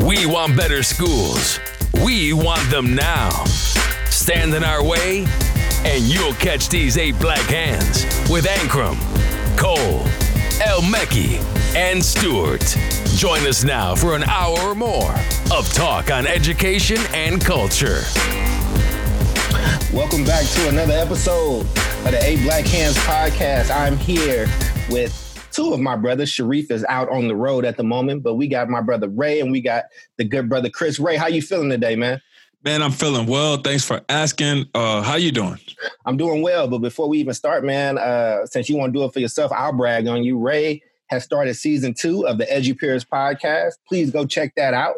We want better schools. We want them now. Stand in our way, and you'll catch these eight black hands with Ankrum, Cole, El Mekki, and Stewart. Join us now for an hour or more of talk on education and culture. Welcome back to another episode of the Eight Black Hands podcast. I'm here with two of my brothers. Sharif is out on the road at the moment, but we got my brother Ray and we got the good brother Chris. Ray, how you feeling today, man? Man, I'm feeling well. Thanks for asking. Uh, how you doing? I'm doing well, but before we even start, man, uh, since you want to do it for yourself, I'll brag on you. Ray has started season two of the EduPeers podcast. Please go check that out.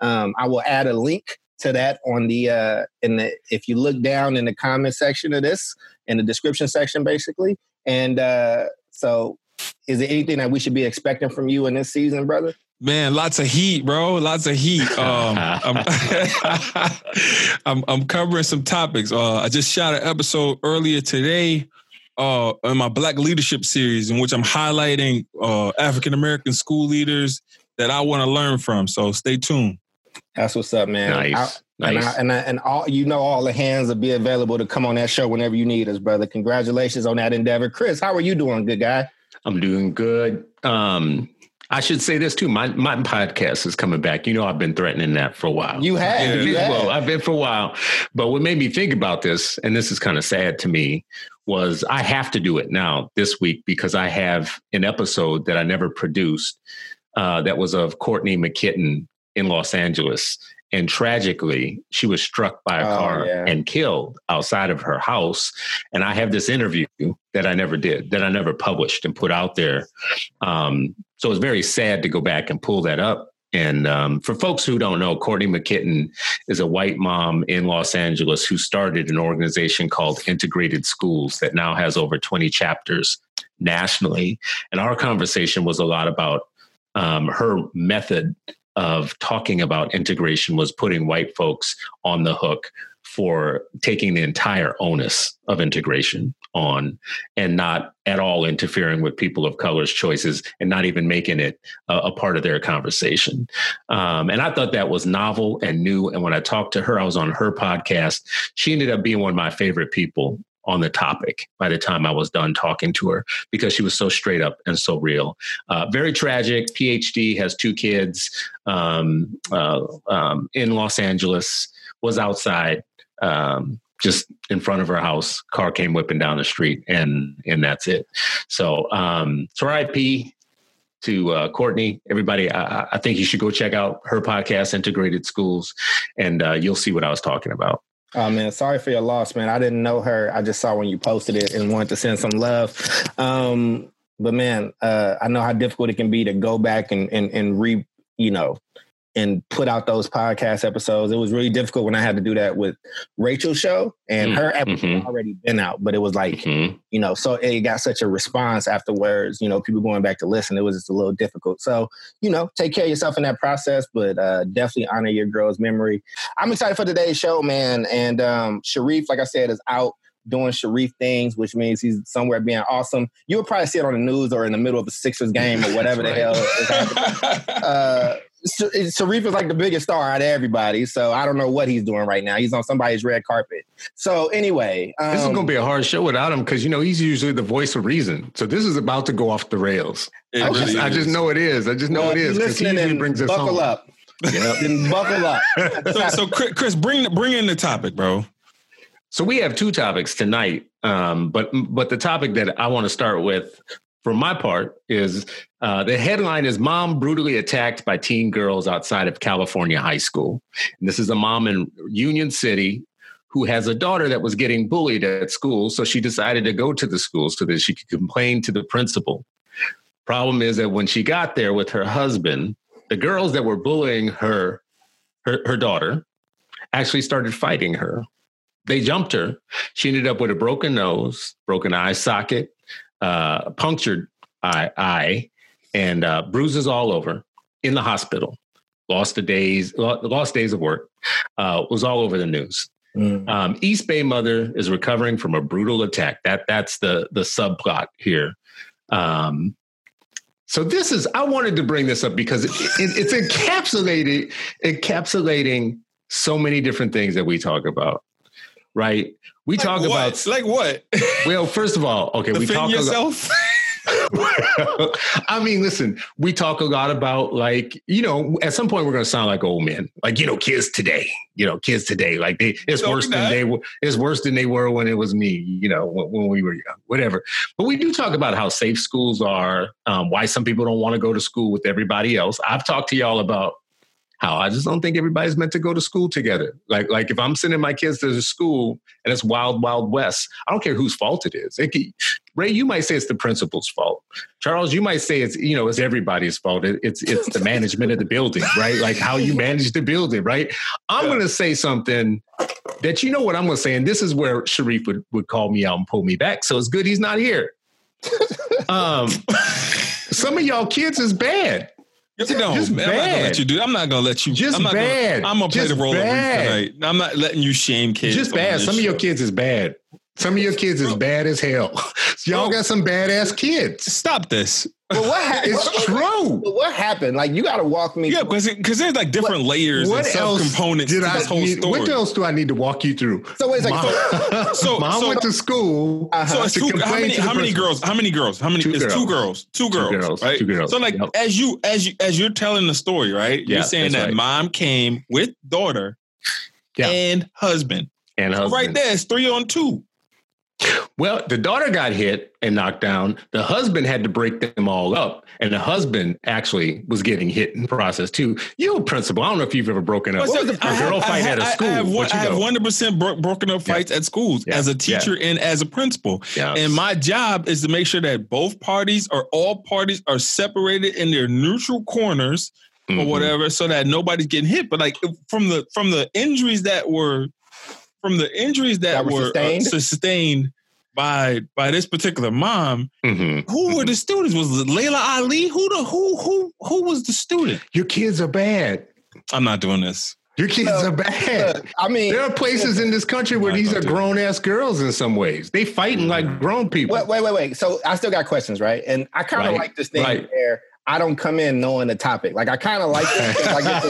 Um, I will add a link to that on the uh in the if you look down in the comment section of this in the description section basically and uh so is there anything that we should be expecting from you in this season brother Man, lots of heat, bro. Lots of heat. Um, I'm, I'm, I'm covering some topics. Uh, I just shot an episode earlier today uh, in my Black Leadership series, in which I'm highlighting uh, African American school leaders that I want to learn from. So stay tuned. That's what's up, man. Nice. I, nice. And, I, and, I, and all you know, all the hands will be available to come on that show whenever you need us, brother. Congratulations on that endeavor, Chris. How are you doing, good guy? I'm doing good. Um, I should say this too. My my podcast is coming back. You know, I've been threatening that for a while. You have. Yeah. You have. Well, I've been for a while. But what made me think about this, and this is kind of sad to me, was I have to do it now this week because I have an episode that I never produced uh, that was of Courtney Mykytyn in Los Angeles. And tragically, she was struck by a Oh, car yeah. and killed outside of her house. And I have this interview that I never did, that I never published and put out there. Um, so it's very sad to go back and pull that up. And um, for folks who don't know, Courtney Mykytyn is a white mom in Los Angeles who started an organization called Integrated Schools that now has over 20 chapters nationally. And our conversation was a lot about um, her method of talking about integration was putting white folks on the hook for taking the entire onus of integration on and not at all interfering with people of color's choices and not even making it a, a part of their conversation. Um, and I thought that was novel and new. And when I talked to her, I was on her podcast. She ended up being one of my favorite people on the topic by the time I was done talking to her because she was so straight up and so real. Uh, very tragic. PhD has two kids um, uh, um, in Los Angeles, was outside. Um, just in front of her house, car came whipping down the street, and and that's it. So, um, so RIP to uh, Courtney. Everybody, I, I think you should go check out her podcast, Integrated Schools, and uh, you'll see what I was talking about. Oh man, sorry for your loss, man. I didn't know her. I just saw when you posted it and wanted to send some love. Um, but man, uh, I know how difficult it can be to go back and and and re, you know, and put out those podcast episodes. It was really difficult when I had to do that with Rachel's show, and Mm, her episode mhm. already been out, but it was like Mhm. you know, so it got such a response afterwards. You know, people going back to listen. It was just a little difficult. So you know, take care of yourself in that process, but uh, definitely honor your girl's memory. I'm excited for today's show, man. And um, Sharif, like I said, is out doing Sharif things, which means he's somewhere being awesome. You'll probably see it on the news or in the middle of a Sixers game or whatever the hell is happening. Uh, Sharif is like the biggest star out of everybody, so I don't know what he's doing right now. He's on somebody's red carpet. So anyway, um, This is going to be a hard show without him because you know he's usually the voice of reason. So this is about to go off the rails. It I, just, I just know it is. I just know well, it if is you're because he usually brings us buckle home. up. then buckle up. So, so Chris, Chris, bring bring in the topic, bro. So we have two topics tonight, um, but but the topic that I want to start with, for my part, is uh, the headline is "Mom brutally attacked by teen girls outside of California high school." And this is a mom in Union City who has a daughter that was getting bullied at school, so she decided to go to the school so that she could complain to the principal. Problem is that when she got there with her husband, the girls that were bullying her, her, her daughter, actually started fighting her they jumped her. She ended up with a broken nose, broken eye socket, uh, punctured eye, eye and uh, bruises all over in the hospital. Lost a days, lost days of work. Uh, was all over the news. Mm. Um, East Bay mother is recovering from a brutal attack. That that's the the subplot here. Um, So this is I wanted to bring this up because it, it, it's encapsulated encapsulating so many different things that we talk about. Right? We Like talk what? about like what? well, first of all, okay, we talk yourself. I mean, listen, we talk a lot about like, you know, at some point we're going to sound like old men, like, you know, kids today, you know, kids today, like they, it's No, worse than they were, it's worse than they were when it was me, you know, when, when we were young, whatever. But we do talk about how safe schools are, um, why some people don't want to go to school with everybody else. I've talked to y'all about how I just don't think everybody's meant to go to school together. Like, like if I'm sending my kids to the school and it's wild, wild west, I don't care whose fault it is. It could- Ray, you might say it's the principal's fault. Charles, you might say it's you know it's everybody's fault. It, it's it's the management of the building, right? Like how you manage the building, right? I'm Yeah. going to say something that you know what I'm going to say, and this is where Sharif would would call me out and pull me back. So it's good he's not here. um, some of y'all kids is bad. No, Just man, I'm not gonna let you do. I'm not gonna let you. Just I'm not bad. Gonna, I'm gonna play Just the role of tonight. I'm not letting you shame kids. Just bad. Some of your kids is bad. Some of your kids is bad as hell. y'all got some badass kids. Stop this. But what happened? It's true. But what happened? Like you got to walk me. Yeah, through- because because there's like different layers What and else subcomponents did to I this whole need, story. What else do I need to walk you through? So wait a second. So, Mom, So- mom so- went to school. uh-huh. So it's to two, how many to how many girls? How many girls? How many? Two it's two girls. girls. Two girls. girls, Right. two girls. So like Yep. as you as you as you're telling the story, right? Yeah, you're saying that right. mom came with daughter Yeah. and husband. and husband. Right there, it's three on two. Well, the daughter got hit and knocked down. The husband had to break them all up, and the husband actually was getting hit in the process too. You a principal? I don't know if you've ever broken up a so I have- girl fight have- at a school. I have one- you I have one hundred percent broken up Yeah. fights at schools Yeah. as a teacher and as a principal. Yeah. And my job is to make sure that both parties or all parties are separated in their neutral corners or Mhm. whatever, so that nobody's getting hit. But like from the from the injuries that were from the injuries that, That were were uh, sustained? sustained by by this particular mom, Mhm. who were the students? Was it Laila Ali? Who the who who who was the student? Your kids are bad. I'm not doing this. Your kids Well, are bad. Look, I mean, There are places in this country where these are grown ass girls in some ways. They fighting like grown people. wait, wait, wait, wait. So I still got questions, right? And I kind of Right, like this thing right. where I don't come in knowing the topic. Like I kind of like this because I, get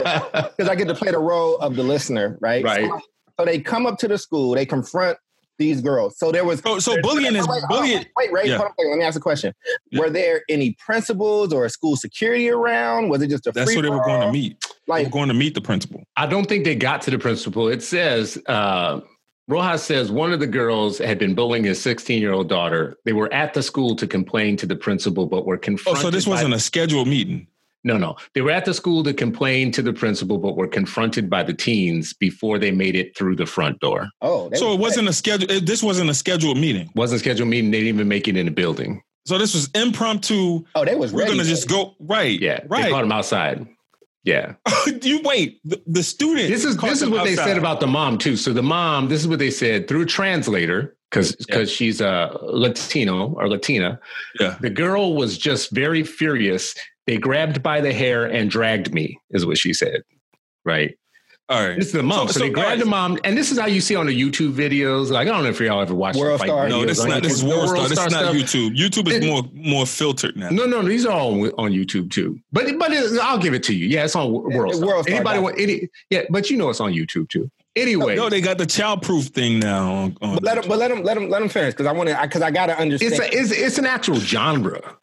to- I get to play the role of the listener, right? Right. So, so they come up to the school, they confront these girls. So there was So so bullying is Wait, hold on, bullying. Wait, Ray, Yeah. hold on a. Let me ask a question. Yeah. Were there any principals or school security around? Was it just a That's free where they were going to for-all? meet. They Like, were going to meet the principal. I don't think they got to the principal. It says, uh, Rojas says one of the girls had been bullying his 16 year old daughter. They were at the school to complain to the principal, but were Oh, confronted. so this by- wasn't a scheduled meeting. No, no. They were at the school to complain to the principal, but were confronted by the teens before they made it through the front door. oh, So was it wasn't a schedule. it- This wasn't a scheduled meeting. Wasn't a scheduled meeting. They didn't even make it in the building. So this was impromptu. Oh, they was We're ready. gonna just go right. Yeah, they right. caught him outside. Yeah. you wait. The, the student. This is this is them what they said about the mom too. So the mom, this is what they said through a translator because because she's a Latino or Latina. Yeah. The girl was just very furious. They grabbed by the hair and dragged me, is what she said. Right. All right. This is the mom. So, So- they so, grabbed alright. the mom, and this is how you see on the YouTube videos. Like I don't know if y'all ever watched World the fight Star. No, this is not. This is YouTube. World Star. This is not stuff. YouTube. YouTube is It- more more filtered now. No, no, these are all on, on YouTube too. But but it, I'll give it to you. Yeah, it's on World Star. World Star Anybody want any? Yeah, but you know it's on YouTube too. Anyway, No, they got the childproof thing now. On, on But let them, but let them, let them, let them finish because I want to, because I, gotta understand. it's a, it's it's an actual genre.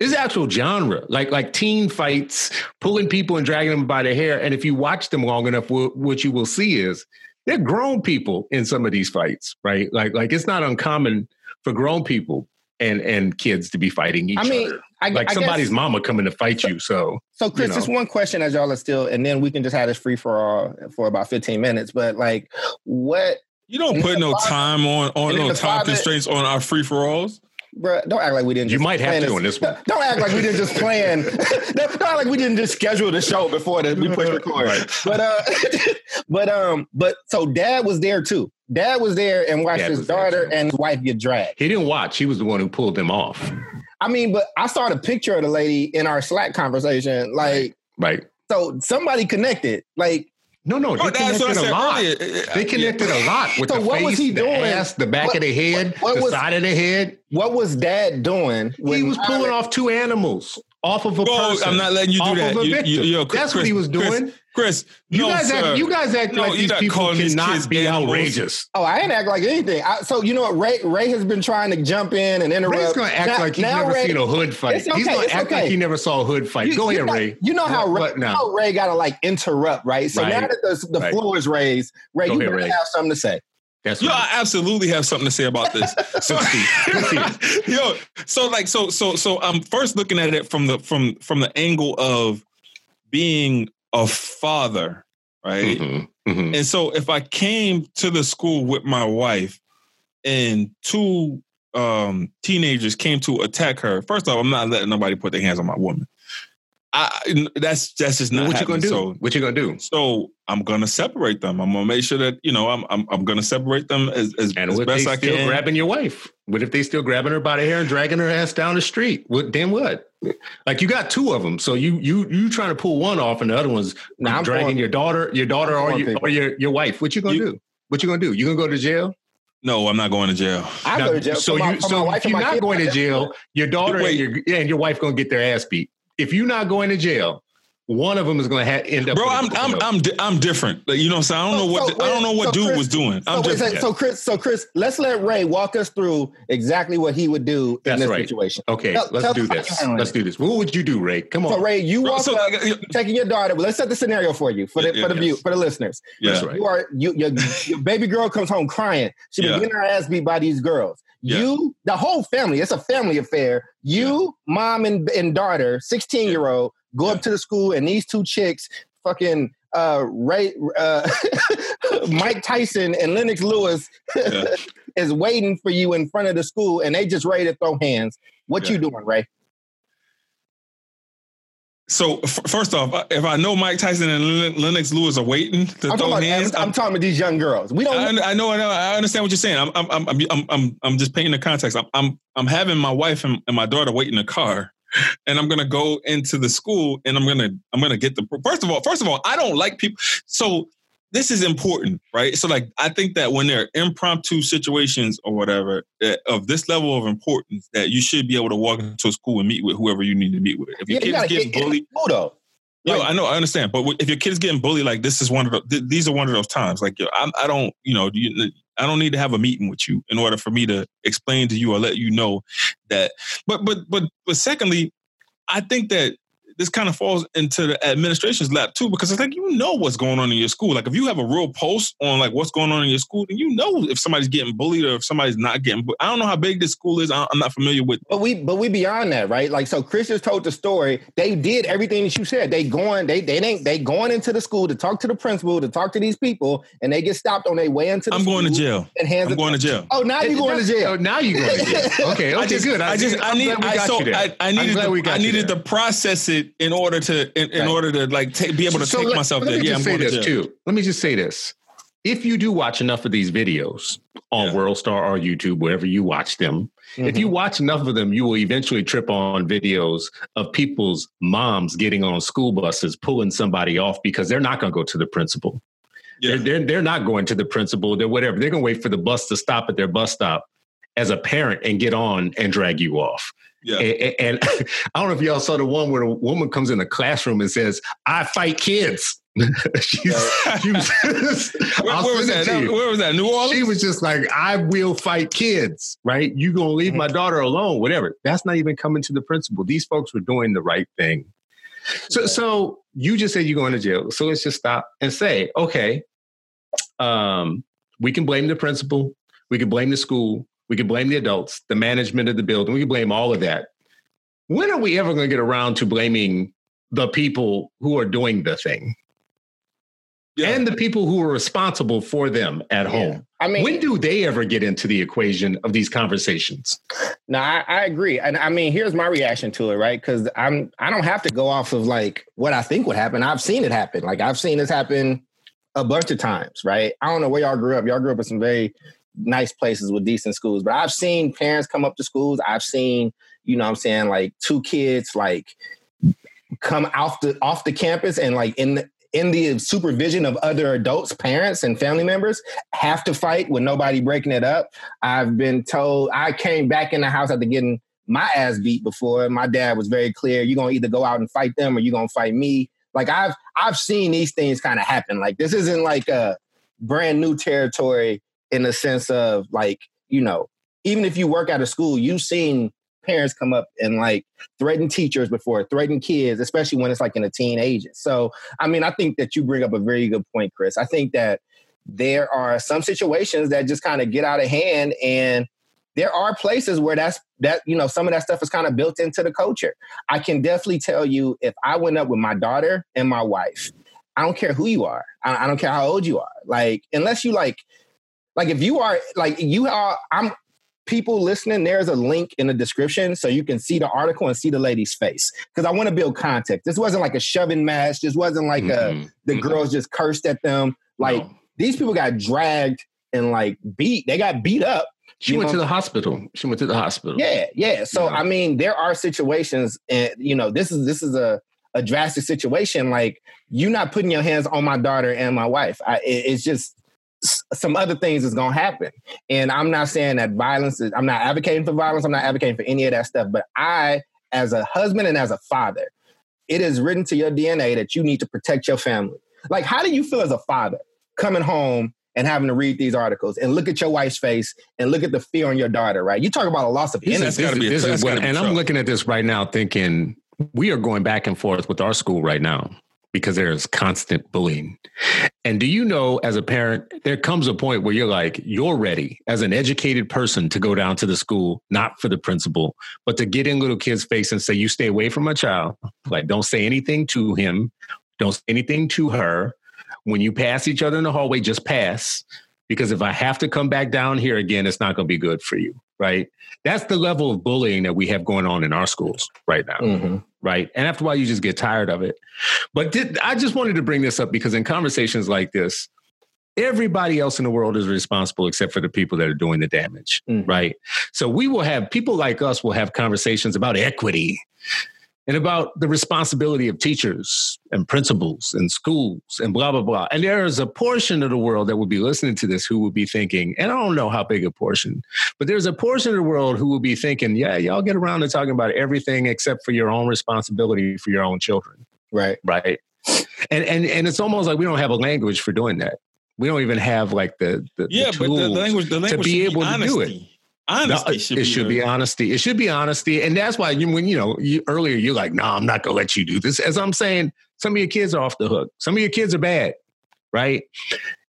It's an actual genre, like like teen fights, pulling people and dragging them by the hair. And if you watch them long enough, what, what you will see is they're grown people in some of these fights, right? Like like it's not uncommon for grown people and and kids to be fighting each I mean, other. I, Like I somebody's guess, mama coming to fight you. So so Chris, you just one question as y'all are still, and then we can just have this free for all for about fifteen minutes. But like, what, You don't put no the time on on no time constraints on our free for alls. Bro? Don't act like we didn't. You just might have plan to on this one. Don't act like we didn't just plan. don't act like we didn't just schedule the show before the, we push record. Right. But uh, but um, but so dad was there too. Dad was there and watched Dad his daughter and his wife get dragged. he didn't watch. He was the one who pulled them off. I mean, but I saw the picture of the lady in our Slack conversation. Like, Right. so somebody connected. Like, No, no, they Oh, that's what I connected a said lot. Oh, earlier. They connected a lot with So the what was face, he the doing? ass, the back What- of the head, what the was- side of the head. what was dad doing? he was pulling off two animals off of a Bro, person. I'm not letting you do that. Of a You- victim. you- yo, That's Chris- what he was doing. Chris, you no, guys sir. act, you guys act No, like these not people calling these cannot be animals. outrageous. Oh, I ain't act like anything. I, so you know what? Ray Ray has been trying to jump in and interrupt. Ray's gonna act Now- like he's never Ray- seen a hood fight. Okay, He's gonna it's act like he never saw a hood fight. You- Go ahead, know, Ray. You know how What- Ray, you now? know Ray got to like interrupt, right? So Right. now that the, the Right. floor is raised, Ray, Go you ahead, Ray. have something to say. That's Yo, right. I absolutely have something to say about this. So, yo, so like, so, so, so, I'm first looking at it from the from from the angle of being a father, right? Mhm, mhm. And so, if I came to the school with my wife, and two um, teenagers came to attack her, first off, I'm not letting nobody put their hands on my woman. I that's that's just not what you happening. gonna do? So, what you're gonna do? so I'm gonna separate them. I'm gonna make sure that you know I'm I'm, I'm gonna separate them as as, And as what if best they I still can. grabbing your wife? What if they still grabbing her by the hair and dragging her ass down the street? What then? What? Like you got two of them, so you you you trying to pull one off, and the other one's Nah, I'm dragging pulling- your daughter, your daughter, I'm or your, or your your wife. What you gonna You- do? What you gonna do? You gonna go to jail? no, I'm not going to jail. I Now, go to jail. So for my- you my so if you're not kids, going to jail, your daughter Wait. and your and your wife gonna get their ass beat. If you're not going to jail, one of them is gonna ha- end up. Bro, with a I'm I'm. I'm di- I'm different. Like, you know, what I'm saying I don't know what so the- I don't know what so dude Chris- was doing. I'm so, wait, different. so Chris, so Chris, let's let Ray walk us through exactly what he would do in this right. situation. Okay, Tell- let's tell do this. Let's do this. What would you do, Ray? Come on. So Ray, you Bro, walk so, up, uh, taking your daughter. Let's set the scenario for you, for the Yeah, for the yes. view, for the listeners. yeah. That's right. You are you your, your baby girl comes home crying. She been Yeah. getting her ass beat by these girls. Yeah. You, the whole family, it's a family affair. You, mom and, and daughter, 16 year old, go Yeah. up to the school and these two chicks, fucking uh Ray uh Mike Tyson and Lennox Lewis Yeah. is waiting for you in front of the school and they just ready to throw hands. What Yeah. you doing, Ray? So f- first off, if I know Mike Tyson and Len- Lennox Lewis are waiting to I'm throw about, hands, I'm, I'm talking about these young girls. We don't I, un- I know, I know, I understand what you're saying. I'm, I'm, I'm, I'm, I'm, I'm just painting the context. I'm, I'm, I'm having my wife and, and my daughter wait in the car, and I'm gonna go into the school, and I'm gonna, I'm gonna get the. First of all, first of all, I don't like people. So this is important, right? So like, I think that when there are impromptu situations or whatever uh, of this level of importance, that you should be able to walk into a school and meet with whoever you need to meet with. If your yeah, you kid is getting get, bullied. though. Yo, I know, I understand, but if your kid's getting bullied, like this is one of the, th- these are one of those times. Like, yo, I'm, I don't, you know, you, I don't need to have a meeting with you in order for me to explain to you or let you know that. But, but, but, but secondly, I think that this kind of falls into the administration's lap too, because it's like you know what's going on in your school. Like if you have a real post on like what's going on in your school, then you know if somebody's getting bullied or if somebody's not getting. Bu- I don't know how big this school is. I- I'm not familiar with. But we but we beyond that, right? Like so Chris just told the story. They did everything that you said. They going, they they ain't they going into the school to talk to the principal, to talk to these people, and they get stopped on their way into the I'm going to jail. and hands I'm going to jail. Oh, now you going to jail. Oh, now you going to jail. Okay, okay, I just, good. I just, I need, I, so. I, I needed, glad we to, got I needed to process it in order to, in, in Right. order to like be able to So take let- myself let there. me Yeah, I'm say going to this jail. too. Let me just say this. If you do watch enough of these videos on Yeah. WorldStar or YouTube, wherever you watch them, if Mm-hmm. you watch enough of them, you will eventually trip on videos of people's moms getting on school buses, pulling somebody off because they're not going to go to the principal. Yeah. They're, they're, they're not going to the principal. They're whatever. They're going to wait for the bus to stop at their bus stop as a parent and get on and drag you off. Yeah. And, and I don't know if y'all saw the one where a woman comes in the classroom and says, I fight kids. She was, Where, where was send that? Where was that? New Orleans? She was just like, I will fight kids, right? You gonna leave my daughter alone, whatever. That's not even coming to the principal. These folks were doing the right thing. So, so you just said you're going to jail. So let's just stop and say, okay, um, we can blame the principal, we can blame the school, we can blame the adults, the management of the building, we can blame all of that. When are we ever going to get around to blaming the people who are doing the thing yeah. and the people who are responsible for them at home? I mean, when do they ever get into the equation of these conversations? No, I, I agree, and I mean, here's my reaction to it, right? Because I'm I don't have to go off of like what I think would happen. I've seen it happen. Like I've seen this happen a bunch of times, right? I don't know where y'all grew up. Y'all grew up in some very nice places with decent schools, but I've seen parents come up to schools. I've seen, you know, I'm saying like two kids like come off the off the campus and like in the in the supervision of other adults, parents, and family members, have to fight with nobody breaking it up. I've been told I came back in the house after getting my ass beat before. My dad was very clear: you're gonna either go out and fight them or you're gonna fight me. Like I've I've seen these things kind of happen. Like this isn't like a brand new territory in the sense of like you know even if you work at a school, you've seen parents come up and like threaten teachers before, threaten kids, especially when it's like in a teen ages. So, I mean, I think that you bring up a very good point, Chris. I think that there are some situations that just kind of get out of hand and there are places where that's that you know some of that stuff is kind of built into the culture i can definitely tell you if i went up with my daughter and my wife i don't care who you are i, I don't care how old you are like unless you like like if you are like you are i'm people listening, there's a link in the description so you can see the article and see the lady's face. Because I want to build context. This wasn't like a shoving match. This wasn't like mm-hmm. a the mm-hmm. girls just cursed at them. Like no. these people got dragged and like beat. They got beat up. She went know? to the hospital. She went to the hospital. Yeah, yeah. So yeah. I mean, there are situations, and you know, this is this is a a drastic situation. Like you're not putting your hands on my daughter and my wife. I, it, it's just some other things is going to happen. And I'm not saying that violence is, I'm not advocating for violence. I'm not advocating for any of that stuff. But I, as a husband and as a father, it is written to your DNA that you need to protect your family. Like, how do you feel as a father coming home and having to read these articles and look at your wife's face and look at the fear on your daughter, right? You talk about a loss of innocence. This, this, this is what, and I'm looking at this right now thinking we are going back and forth with our school right now because there's constant bullying. And do you know, as a parent, there comes a point where you're like, you're ready as an educated person to go down to the school, not for the principal, but to get in little kids' face and say, you stay away from my child. Like, don't say anything to him, don't say anything to her. When you pass each other in the hallway, just pass. Because if I have to come back down here again, it's not going to be good for you. Right. That's the level of bullying that we have going on in our schools right now. Mm-hmm right? And after a while, you just get tired of it. But did, I just wanted to bring this up because in conversations like this, everybody else in the world is responsible except for the people that are doing the damage, mm-hmm. right? So we will have people like us will have conversations about equity and about the responsibility of teachers and principals and schools and blah, blah, blah. And there is a portion of the world that will be listening to this who will be thinking, and I don't know how big a portion, but there's a portion of the world who will be thinking, yeah, y'all get around to talking about everything except for your own responsibility for your own children. Right. Right. And, and, and it's almost like we don't have a language for doing that. We don't even have like the, the yeah, the but the language, the language to be able to do it. Honesty no, should it be should be honesty. It should be honesty, and that's why you, when you know you, earlier you're like, "No, nah, I'm not gonna let you do this." As I'm saying, some of your kids are off the hook. Some of your kids are bad, right?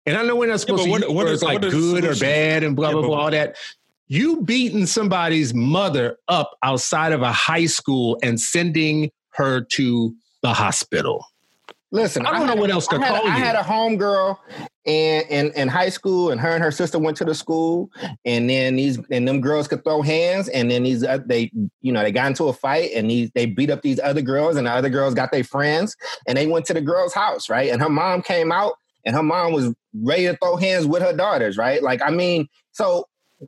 And I know we're not supposed yeah, what, to use words like good or bad and blah blah blah all that. You beating somebody's mother up outside of a high school and sending her to the hospital. Listen, I don't I know what else to I call had, you. I had a homegirl in, in in high school, and her and her sister went to the school, and then these and them girls could throw hands, and then these uh, they you know they got into a fight, and these they beat up these other girls, and the other girls got their friends, and they went to the girl's house, right? And her mom came out, and her mom was ready to throw hands with her daughters, right? Like I mean, so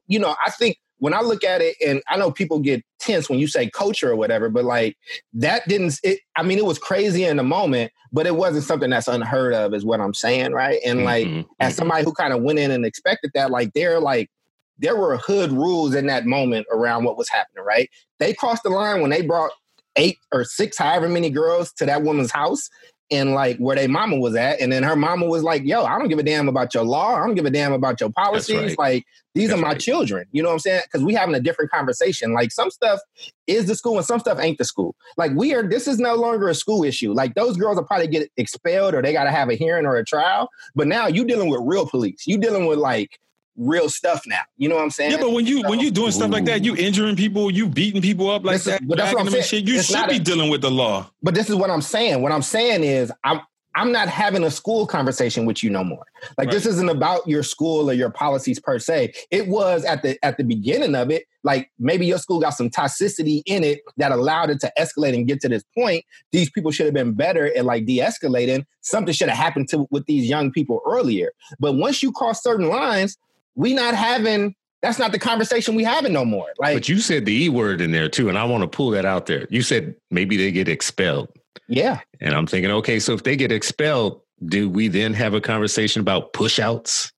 you know, I think when I look at it, and I know people get tense when you say culture or whatever, but like that didn't. It, I mean, it was crazy in the moment, but it wasn't something that's unheard of, is what I'm saying, right? And like, mm-hmm. as mm-hmm. somebody who kind of went in and expected that, like, they're like, there were hood rules in that moment around what was happening, right? They crossed the line when they brought eight or six, however many girls to that woman's house and like where their mama was at. And then her mama was like, yo, I don't give a damn about your law. I don't give a damn about your policies. Right. Like, these That's are my right. children. You know what I'm saying? Because we having a different conversation. Like some stuff is the school and some stuff ain't the school. Like we are, this is no longer a school issue. Like those girls will probably get expelled or they got to have a hearing or a trial. But now you dealing with real police. You dealing with like real stuff now. You know what I'm saying? Yeah, but when you so, when you doing stuff like that, you injuring people, you beating people up like that. but that's what I'm saying. Shit, you it's should be a, dealing with the law. But this is what I'm saying. What I'm saying is I'm I'm not having a school conversation with you no more. Like right. this isn't about your school or your policies per se. It was at the at the beginning of it. Like maybe your school got some toxicity in it that allowed it to escalate and get to this point. These people should have been better at like de-escalating. Something should have happened to with these young people earlier. But once you cross certain lines, we not having that's not the conversation we having no more. Like But you said the E word in there too, and I want to pull that out there. You said maybe they get expelled. Yeah. And I'm thinking, okay, so if they get expelled, do we then have a conversation about pushouts?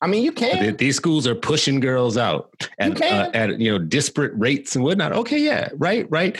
I mean, you can. These schools are pushing girls out at, uh, at you know disparate rates and whatnot. Okay, yeah, right, right.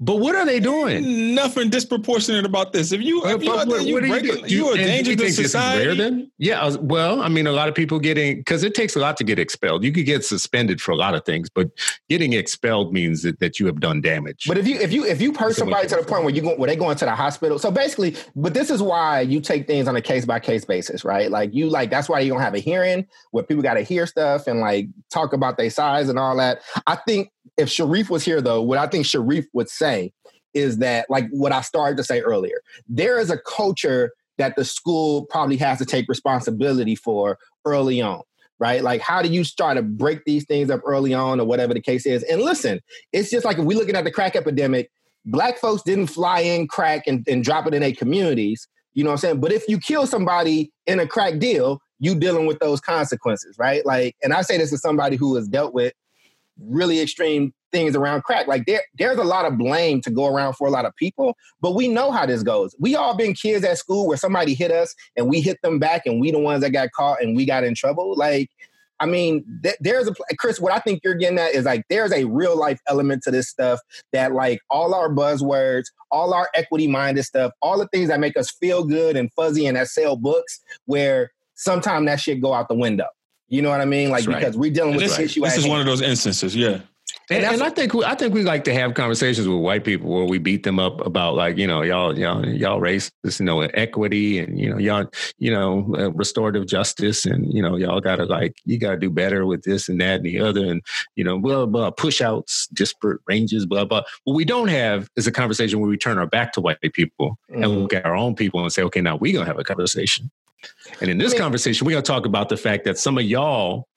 But what are they doing? Nothing disproportionate about this. If you, if you, what, what you, break, you, you, are a danger to society. Then? Yeah. Uh, well, I mean, a lot of people getting because it takes a lot to get expelled. You could get suspended for a lot of things, but getting expelled means that, that you have done damage. But if you if you if you hurt somebody to the point where you go where they go into the hospital, so basically, but this is why you take things on a case by case basis, right? Like you like that's why you don't have a hearing where people got to hear stuff and like talk about their size and all that. I think if Sharif was here, though, what I think Sharif would say is that, like what I started to say earlier, there is a culture that the school probably has to take responsibility for early on right? Like, how do you start to break these things up early on, or whatever the case is? And listen, it's just like if we're looking at the crack epidemic, black folks didn't fly in crack and, and drop it in their communities. You know what I'm saying? But if you kill somebody in a crack deal, you dealing with those consequences, right? Like, and I say this as somebody who has dealt with really extreme things around crack. Like there, there's a lot of blame to go around for a lot of people, but we know how this goes. We all been kids at school where somebody hit us and we hit them back and we the ones that got caught and we got in trouble. Like, I mean, th- there's a Chris. What I think you're getting at is like there's a real life element to this stuff that like all our buzzwords, all our equity minded stuff, all the things that make us feel good and fuzzy and that sell books, where sometimes that shit go out the window. You know what I mean? Like That's because right. we're dealing with this, this issue. This is one of those instances, yeah. And, and, I think we, I think we like to have conversations with white people where we beat them up about like you know y'all y'all y'all racist you know equity and you know y'all you know uh, restorative justice and you know y'all gotta like you gotta do better with this and that and the other and you know blah blah push outs disparate ranges blah blah. What we don't have is a conversation where we turn our back to white people mm-hmm. and look at our own people and say okay now we gonna have a conversation. And in this I mean, conversation, we're going to talk about the fact that some of y'all,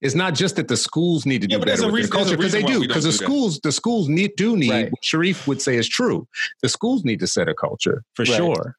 it's not just that the schools need to do yeah, better with reason, their culture because they do. Because the schools, the schools need do need. Right. What Sharif would say is true. The schools need to set a culture for right. sure.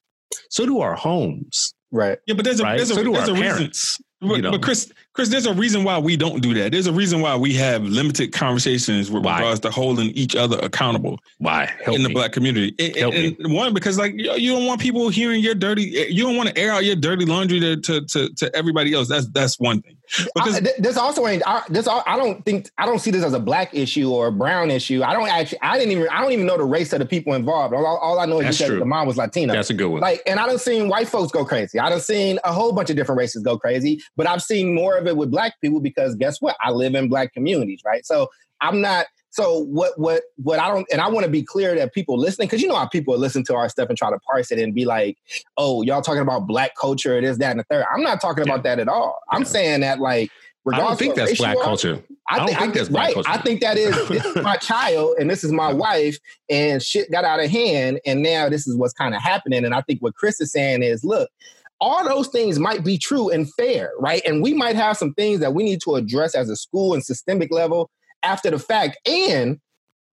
So do our homes. Right. Yeah, but there's a right? there's a, so there's a parents. reason. But, you know? but, Chris, Chris, there's a reason why we don't do that. There's a reason why we have limited conversations with why? regards to holding each other accountable. Why Help in me. the black community? Help and, and one because like you don't want people hearing your dirty. Eh, you don't want to air out your dirty laundry to to to, to everybody else. That's that's one thing. Because I, this also ain't I, this. I don't think I don't see this as a black issue or a brown issue. I don't actually. I didn't even. I don't even know the race of the people involved. All, all I know is true. the mom was Latina. That's a good one. Like, and I don't seen white folks go crazy. I don't seen a whole bunch of different races go crazy. But I've seen more of it with black people because guess what? I live in black communities, right? So I'm not. So what what what I don't and I want to be clear that people listening because you know how people listen to our stuff and try to parse it and be like, oh, y'all talking about black culture, this, that, and the third. I'm not talking yeah. about that at all. I'm saying that like I don't think that's black culture. I, I, think, think that's black right. culture. I think that is this is my child and this is my wife and shit got out of hand and now this is what's kind of happening. And I think what Chris is saying is, look, all those things might be true and fair, right? And we might have some things that we need to address as a school and systemic level after the fact. And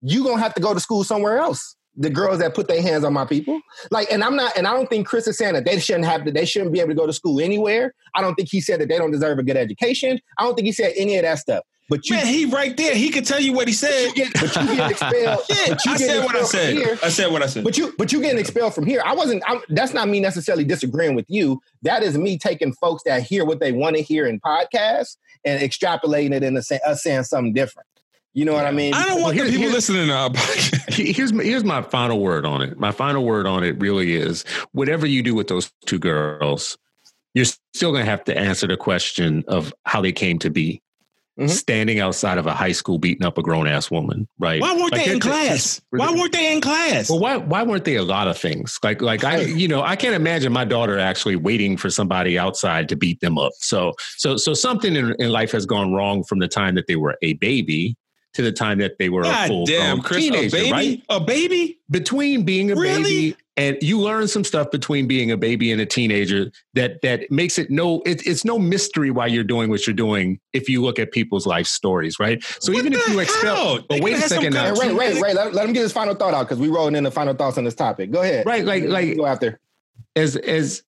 you're gonna have to go to school somewhere else. The girls that put their hands on my people, like, and I'm not, and I don't think Chris is saying that they shouldn't have to, they shouldn't be able to go to school anywhere. I don't think he said that they don't deserve a good education. I don't think he said any of that stuff. But you, man, he right there. He could tell you what he said. But you get, but you get expelled. yeah, I said what I said. Here. I said what I said. But you, but you getting expelled from here. I wasn't. I'm, that's not me necessarily disagreeing with you. That is me taking folks that hear what they want to hear in podcasts and extrapolating it into us saying something different. You know what I mean? I don't want well, people listening to our podcast. Here's my, here's my final word on it. My final word on it really is: whatever you do with those two girls, you're still going to have to answer the question of how they came to be mm-hmm. standing outside of a high school beating up a grown ass woman, right? Why weren't like they in class? Why weren't they in class? Well, why why weren't they a lot of things? Like like I you know I can't imagine my daughter actually waiting for somebody outside to beat them up. So so so something in, in life has gone wrong from the time that they were a baby to the time that they were God a full damn, Chris, teenager, a baby? right? A baby between being a really? baby and you learn some stuff between being a baby and a teenager that that makes it no it, it's no mystery why you're doing what you're doing if you look at people's life stories, right? So what even if you expel, but wait a second now, wait, wait, wait, let, let him get his final thought out because we rolling in the final thoughts on this topic. Go ahead, right? Like like go after as as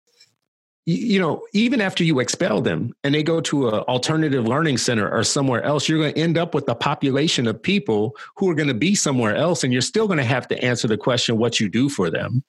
you know, even after you expel them and they go to an alternative learning center or somewhere else, you're going to end up with a population of people who are going to be somewhere else. And you're still going to have to answer the question what you do for them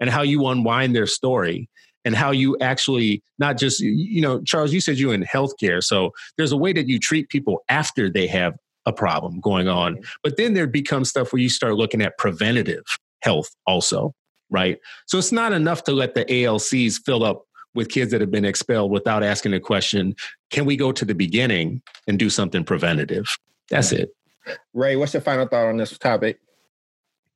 and how you unwind their story and how you actually not just you know charles you said you're in healthcare so there's a way that you treat people after they have a problem going on Mm-hmm. but then there becomes stuff where you start looking at preventative health also right so it's not enough to let the alcs fill up with kids that have been expelled without asking the question can we go to the beginning and do something preventative that's it Ray, what's your final thought on this topic?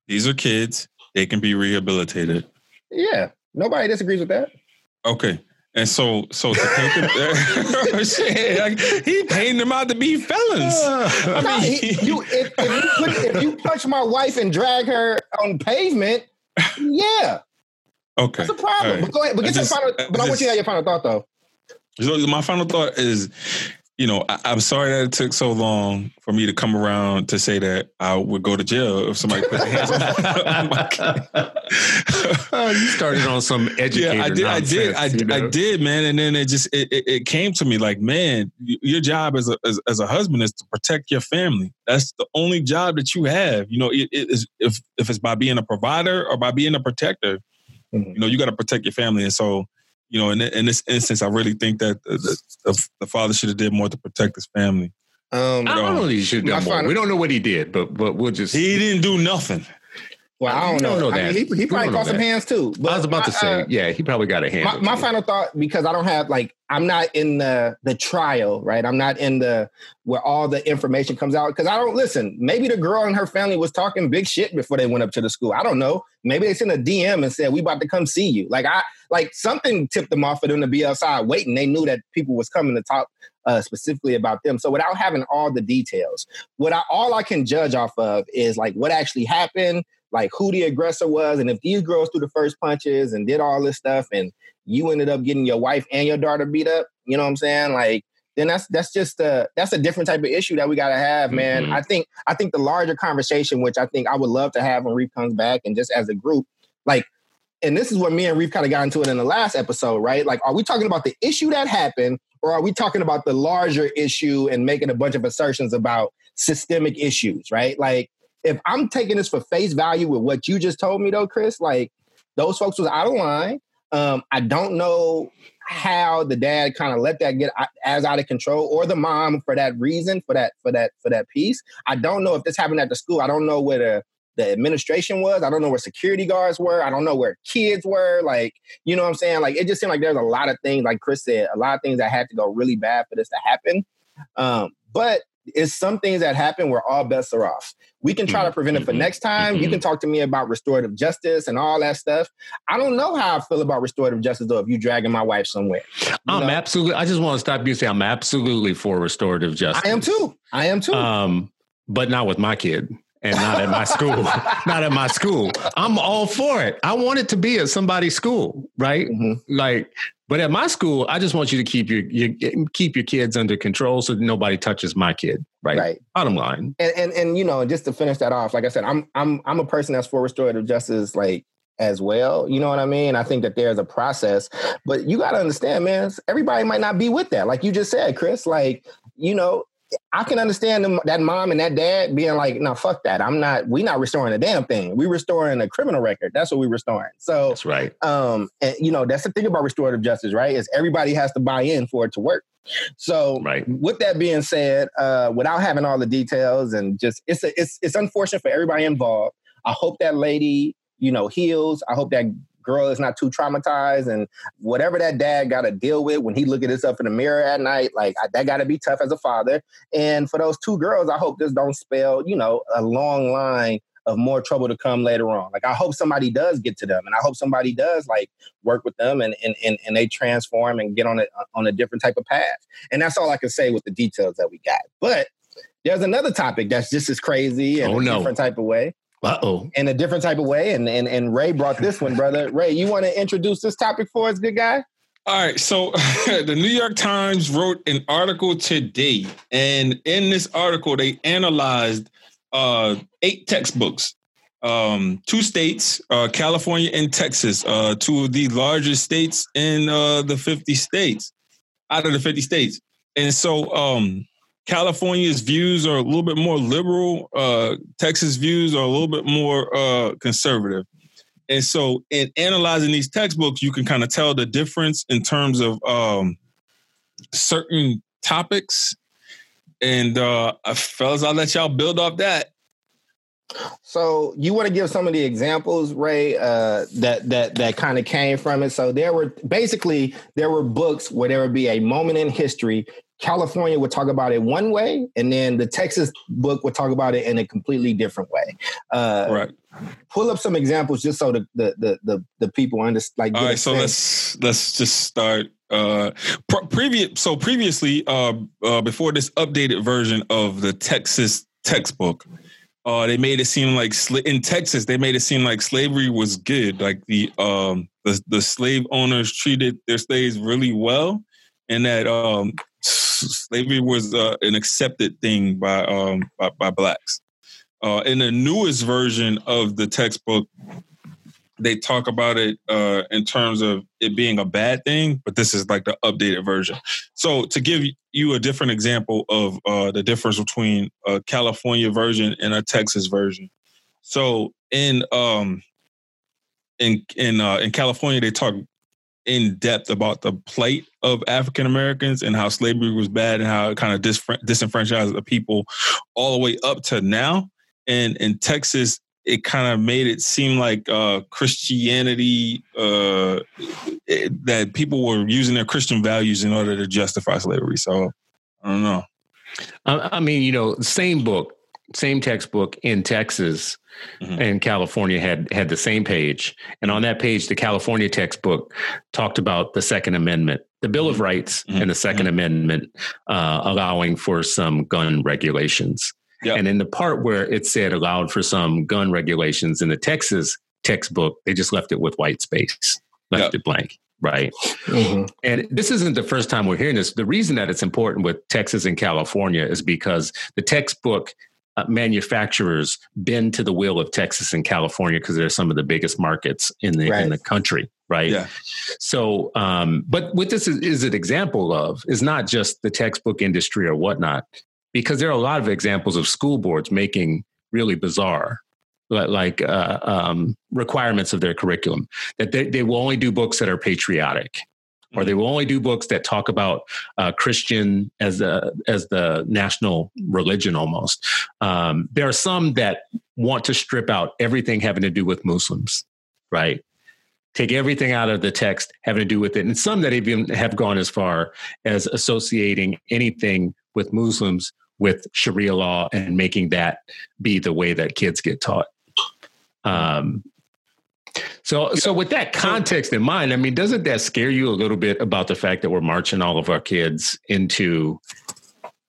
These are kids. They can be rehabilitated. Yeah, nobody disagrees with that. Okay. And so, so to paint them, oh, shit, like, he painted them out to be felons. I No, mean, he- you, if, if, you put, if you punch my wife and drag her on pavement, yeah, okay. that's a problem. All right. But go ahead. But I get just- your final. I But I want you to have your final thought though. So my final thought is, you know, I, I'm sorry that it took so long for me to come around to say that I would go to jail if somebody put their hands on on my kid. Oh, you started on some educator yeah, I did, I did, I, nonsense, you I did, man. And then it just it, it, it came to me like, man, your job as a as, as a husband is to protect your family. That's the only job that you have. You know, it, it is if if it's by being a provider or by being a protector. Mhm. You know, you got to protect your family, and so. You know, in, in this instance, I really think that the, the, the, the father should have did more to protect his family. Um, I don't know he should have done more. We don't know what he did, but but we'll just. He didn't do nothing. Well, I don't know. don't know I mean, he, he probably caught some hands too. I was about to say, uh, yeah, he probably got a hand. my, my final thought because I don't have like I'm not in the the trial, right? I'm not in the where all the information comes out because I don't listen. Maybe the girl and her family was talking big shit before they went up to the school. I don't know. Maybe they sent a DM and said we about to come see you. Like I like something tipped them off for them to be outside waiting. They knew that people was coming to talk uh, specifically about them. So without having all the details, what I all I can judge off of is like what actually happened, like who the aggressor was, and if these girls threw the first punches and did all this stuff and you ended up getting your wife and your daughter beat up, you know what I'm saying? Like, then that's that's just a that's a different type of issue that we gotta have, man. Mhm. I think I think the larger conversation, which I think I would love to have when Reef comes back, and just as a group, like, and this is what me and Reef kind of got into it in the last episode, right? Like, are we talking about the issue that happened, or are we talking about the larger issue and making a bunch of assertions about systemic issues, right? Like, if I'm taking this for face value with what you just told me, though, Chris, like those folks was out of line. Um, I don't know how the dad kind of let that get as out of control, or the mom for that reason, for that for that for that piece. I don't know if this happened at the school. I don't know where the the administration was. I don't know where security guards were. I don't know where kids were. Like, you know what I'm saying? Like, it just seemed like there's a lot of things, like Chris said, a lot of things that had to go really bad for this to happen. Um, but it's some things that happen where all bets are off. We can try to prevent it for Mhm. next time. You can talk to me about restorative justice and all that stuff. I don't know how I feel about restorative justice though. If you dragging my wife somewhere, I'm know? absolutely. I just want to stop you and say I'm absolutely for restorative justice. I am too. I am too. Um, but not with my kid and not at my school. not at my school. I'm all for it. I want it to be at somebody's school, right? Mhm. Like, but at my school, I just want you to keep your, your keep your kids under control so that nobody touches my kid. Right. Right. Bottom line. and, and and you know, just to finish that off, like I said, I'm I'm I'm a person that's for restorative justice, like as well. You know what I mean? I think that there's a process, but you got to understand, man. Everybody might not be with that, like you just said, Chris. Like you know. I can understand them, that mom and that dad being like, "No, fuck that. I'm not. We not restoring a damn thing. We restoring a criminal record. That's what we restoring." So, That's right. um, and you know, that's the thing about restorative justice, right? Is everybody has to buy in for it to work. So, Right. with that being said, uh, without having all the details and just it's a, it's it's unfortunate for everybody involved. I hope that lady, you know, heals. I hope that girl is not too traumatized and whatever that dad got to deal with when he look at himself in the mirror at night, like I, that got to be tough as a father. And for those two girls, I hope this don't spell, you know, a long line of more trouble to come later on. Like I hope somebody does get to them, and I hope somebody does like work with them, and and and, and they transform and get on a uh, on a different type of path. And that's all I can say with the details that we got. But there's another topic that's just as crazy and Oh, a no. different type of way, Uh oh. in a different type of way. And and and Ray brought this one, brother. Ray, you want to introduce this topic for us, good guy? All right, so the New York Times wrote an article today, and in this article, they analyzed uh, eight textbooks, um, two states, uh, California and Texas, uh, two of the largest states in uh, the 50 states, out of the 50 states. And so um, California's views are a little bit more liberal, uh, Texas views are a little bit more uh, conservative. And so, in analyzing these textbooks, you can kind of tell the difference in terms of um, certain topics. And uh, fellas, I'll let y'all build off that. So you want to give some of the examples, Ray, uh, that that that kind of came from it. So there were basically there were books where there would be a moment in history. California would talk about it one way, and then the Texas book would talk about it in a completely different way. Uh, right. Pull up some examples just so the the the the, the people understand. Like, all right. So let's let's just start. Uh, previous so previously, uh, uh, before this updated version of the Texas textbook, uh, they made it seem like sl- in Texas they made it seem like slavery was good. Like the um the the slave owners treated their slaves really well, and that um slavery was uh, an accepted thing by um by, by blacks. Uh, in the newest version of the textbook, they talk about it uh, in terms of it being a bad thing, but this is like the updated version. So to give you a different example of uh, the difference between a California version and a Texas version. So in um in in uh, in California, they talk in depth about the plight of African Americans and how slavery was bad and how it kind of disenfranchised the people all the way up to now. And in Texas, it kind of made it seem like uh, Christianity uh, it, that people were using their Christian values in order to justify slavery. So I don't know. I mean, you know, same book, same textbook in Texas mm-hmm. and California had had the same page, and on that page, the California textbook talked about the Second Amendment, the Bill of mm-hmm. Rights, mm-hmm. and the 2nd mm-hmm. Amendment uh, allowing for some gun regulations. Yep. And in the part where it said allowed for some gun regulations in the Texas textbook, they just left it with white space, left yep. it blank. Right. Mm-hmm. And this isn't the first time we're hearing this. The reason that it's important with Texas and California is because the textbook uh, manufacturers bend to the will of Texas and California because they're some of the biggest markets in the right. in the country, right? Yeah. So, um, but what this is, is an example of is not just the textbook industry or whatnot because there are a lot of examples of school boards making really bizarre like uh, um, requirements of their curriculum that they, they will only do books that are patriotic or they mm-hmm. will only do books that talk about uh, Christian as the as the national religion almost. Um, there are some that want to strip out everything having to do with Muslims, right? Take everything out of the text having to do with it, and some that even have gone as far as associating anything with Muslims with Sharia law and making that be the way that kids get taught. Um, so, so with that context in mind, I mean, doesn't that scare you a little bit about the fact that we're marching all of our kids into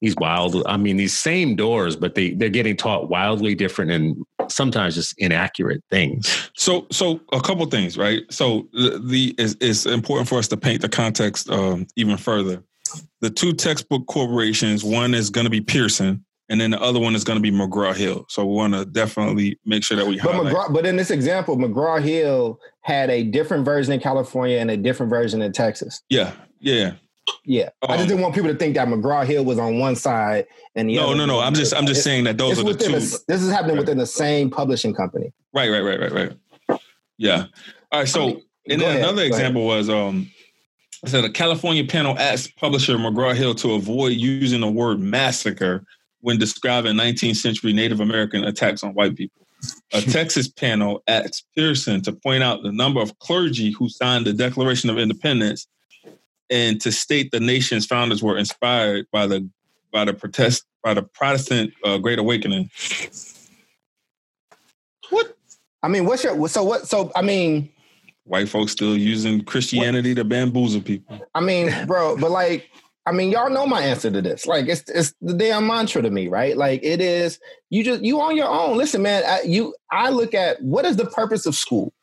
these wild? I mean, these same doors, but they they're getting taught wildly different and sometimes just inaccurate things. So, so a couple things, right? So, the, the is it's important for us to paint the context um, even further the two textbook corporations, one is going to be Pearson, and then the other one is going to be McGraw Hill. So we want to definitely make sure that we. But McGraw, but in this example, McGraw Hill had a different version in California and a different version in Texas. Yeah, yeah, yeah. Um, I just um, didn't want people to think that McGraw Hill was on one side and the no, other. No, no, no. I'm just, I'm just saying that those are the two. this is happening right. within the same publishing company. Right, right, right, right, right. Yeah. All right. So, and then ahead, another example was um I said a California panel asked publisher McGraw Hill to avoid using the word massacre when describing 19th century Native American attacks on white people. A Texas panel asked Pearson to point out the number of clergy who signed the Declaration of Independence and to state the nation's founders were inspired by the by the protest by the Protestant uh, Great Awakening. What? I mean, what's your so what? So I mean, white folks still using Christianity what? to bamboozle people. I mean, bro, but like, I mean, y'all know my answer to this. Like, it's it's the damn mantra to me, right? Like, it is you just you on your own. Listen, man, I, you I look at what is the purpose of school,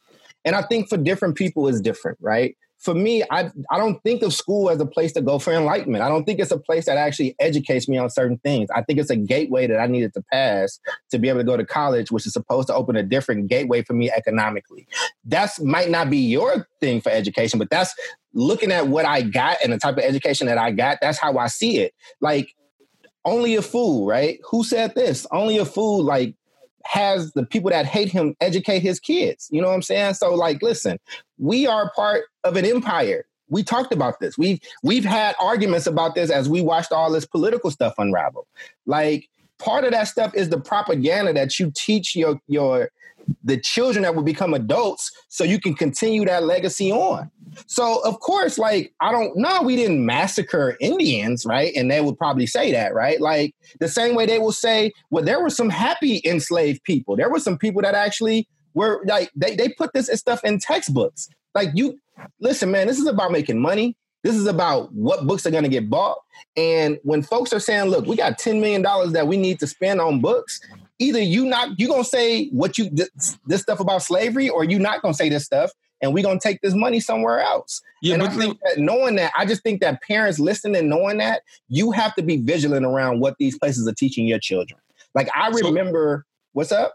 and I think for different people is different, right? for me, I I don't think of school as a place to go for enlightenment. I don't think it's a place that actually educates me on certain things. I think it's a gateway that I needed to pass to be able to go to college, which is supposed to open a different gateway for me economically. That's might not be your thing for education, but that's looking at what I got and the type of education that I got. That's how I see it. Like only a fool, right? Who said this? Only a fool like has the people that hate him educate his kids. You know what I'm saying? So like, listen, we are part of an empire. We talked about this. We've we've had arguments about this as we watched all this political stuff unravel. Like part of that stuff is the propaganda that you teach your your the children that will become adults so you can continue that legacy on. So of course, like I don't know, we didn't massacre Indians, right? And they would probably say that, right? Like the same way they will say, well, there were some happy enslaved people. There were some people that actually were like they they put this stuff in textbooks. Like you listen, man, this is about making money. This is about what books are going to get bought. And when folks are saying, look, we got $10 million that we need to spend on books, either you not you gonna say what you this, this stuff about slavery, or you not gonna say this stuff, and we're gonna take this money somewhere else. Yeah, and I think that knowing that, I just think that parents listening knowing that, you have to be vigilant around what these places are teaching your children. Like I remember, so, what's up?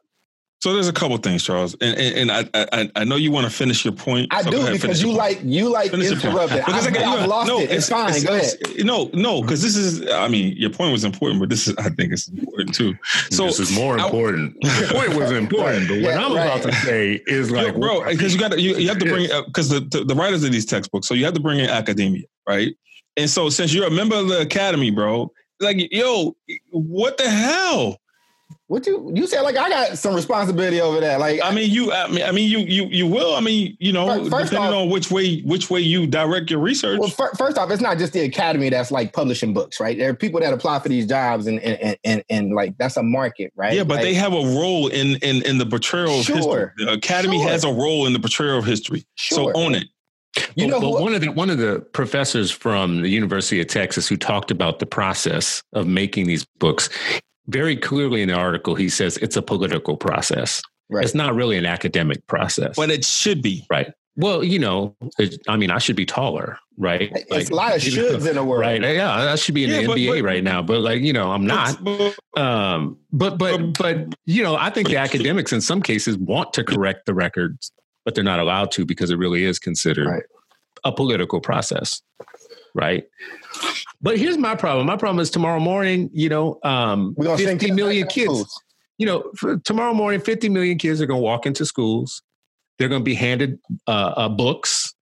So there's a couple things, Charles, and and, and I, I, I know you want to finish your point. I so do because you like you like interrupted. Because I, I, I've lost no, it. It's, it's fine. It's, Go ahead. No, no, because this is. I mean, your point was important, but this is. I think it's important too. So this is more important. the point was important, but what yeah, I'm right. about to say is like, Yo, bro, because you got to you, you have to bring because uh, the, the the writers of these textbooks, so you have to bring in academia, right? And so since you're a member of the academy, bro, like, yo, what the hell? What you you said like I got some responsibility over that. Like I mean you I mean I mean you you you will. I mean, you know, first depending off, on which way which way you direct your research. Well, first off, it's not just the academy that's like publishing books, right? There are people that apply for these jobs and and and, and like that's a market, right? Yeah, but like, they have a role in in in the portrayal of history. The academy sure. has a role in the portrayal of history. Sure. So own it. You know, but one of the one of the professors from the University of Texas who talked about the process of making these books, very clearly in the article, he says it's a political process. Right. It's not really an academic process. But it should be. Right. Well, you know, it, I mean, I should be taller, right? It's like, a lot of shoulds know, in the world, right? Yeah, I should be in yeah, the but, NBA but, right now, but like, you know, I'm not. Um, but but but you know, I think the academics in some cases want to correct the records, but they're not allowed to because it really is considered right. a political process, right? But here's my problem. My problem is tomorrow morning, you know, um, 50 million kids. You know, tomorrow morning, 50 million kids are going to walk into schools. They're going to be handed uh, uh, books.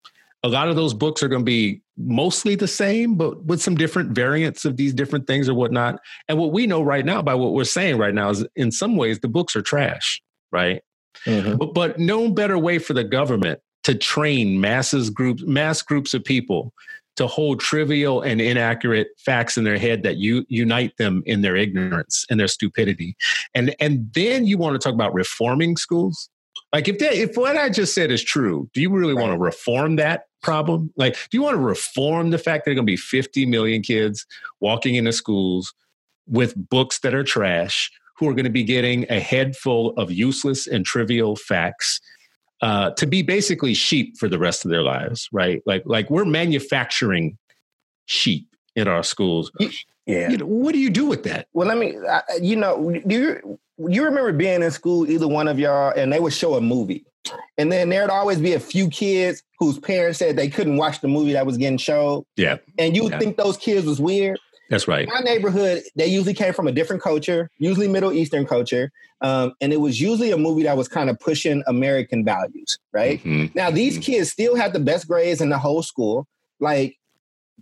A lot of those books are going to be mostly the same, but with some different variants of these different things or whatnot. And what we know right now by what we're saying right now is in some ways the books are trash, right? Mm-hmm. But, but no better way for the government to train masses groups, mass groups of people to hold trivial and inaccurate facts in their head that you unite them in their ignorance and their stupidity. And and then you want to talk about reforming schools? Like if that if what I just said is true, do you really right. want to reform that problem? Like, do you want to reform the fact that there are going to be 50 million kids walking into schools with books that are trash, who are going to be getting a head full of useless and trivial facts uh, to be basically sheep for the rest of their lives, right? Like like we're manufacturing sheep in our schools. Yeah. You know, what do you do with that? Well, let me. I, you know, do you you remember being in school, either one of y'all, and they would show a movie, and then there'd always be a few kids whose parents said they couldn't watch the movie that was getting showed. Yeah. And you would yeah. think those kids was weird. That's right. My neighborhood, they usually came from a different culture, usually Middle Eastern culture. Um, and it was usually a movie that was kind of pushing American values, right? Mm-hmm. Now, these mm-hmm. kids still had the best grades in the whole school. Like,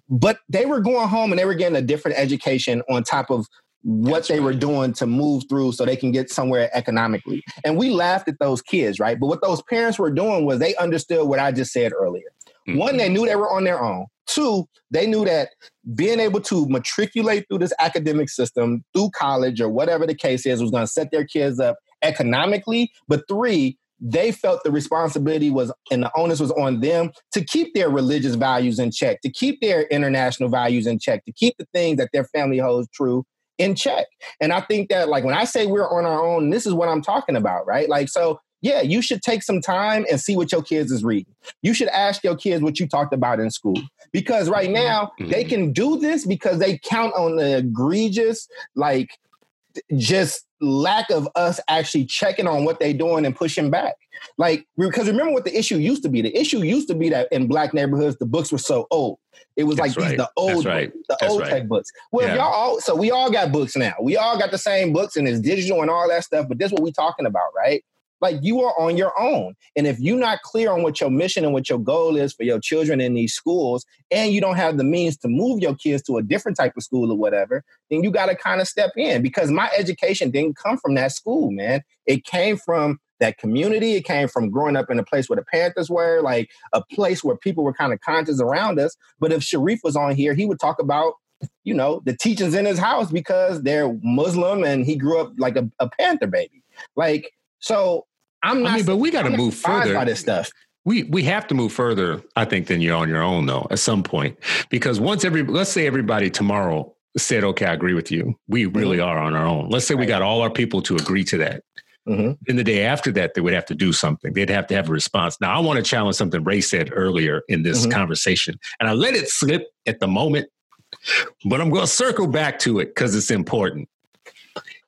but they were going home and they were getting a different education on top of what That's they right. were doing to move through so they can get somewhere economically. And we laughed at those kids, right? But what those parents were doing was they understood what I just said earlier. Mm-hmm. One, they knew they were on their own. Two, they knew that being able to matriculate through this academic system, through college or whatever the case is, was going to set their kids up economically. But three, they felt the responsibility was and the onus was on them to keep their religious values in check, to keep their international values in check, to keep the things that their family holds true in check. And I think that, like, when I say we're on our own, this is what I'm talking about, right? Like, so yeah, you should take some time and see what your kids is reading. You should ask your kids what you talked about in school. Because right mm-hmm. now, mm-hmm. they can do this because they count on the egregious, like, just lack of us actually checking on what they're doing and pushing back. Like, because remember what the issue used to be. The issue used to be that in black neighborhoods, the books were so old. It was That's like right. these the old, right. the That's old right. tech books. Well, Yeah. y'all all so we all got books now. We all got the same books and it's digital and all that stuff. But this is what we talking about, right? Like you are on your own. And if you're not clear on what your mission and what your goal is for your children in these schools, and you don't have the means to move your kids to a different type of school or whatever, then you got to kind of step in because my education didn't come from that school, man. It came from that community. It came from growing up in a place where the Panthers were, like a place where people were kind of conscious around us. But if Sharif was on here, he would talk about, you know, the teachings in his house because they're Muslim and he grew up like a, a Panther baby. Like, so I'm not. I mean, but we got to move further. by this stuff. We we have to move further, I think, than you're on your own though. At some point, because once every let's say everybody tomorrow said, "Okay, I agree with you. We really are on our own." Let's say we got all our people to agree to that. Mhm. Then the day after that, they would have to do something. They'd have to have a response. Now, I want to challenge something Ray said earlier in this Mhm. conversation, and I let it slip at the moment, but I'm going to circle back to it because it's important.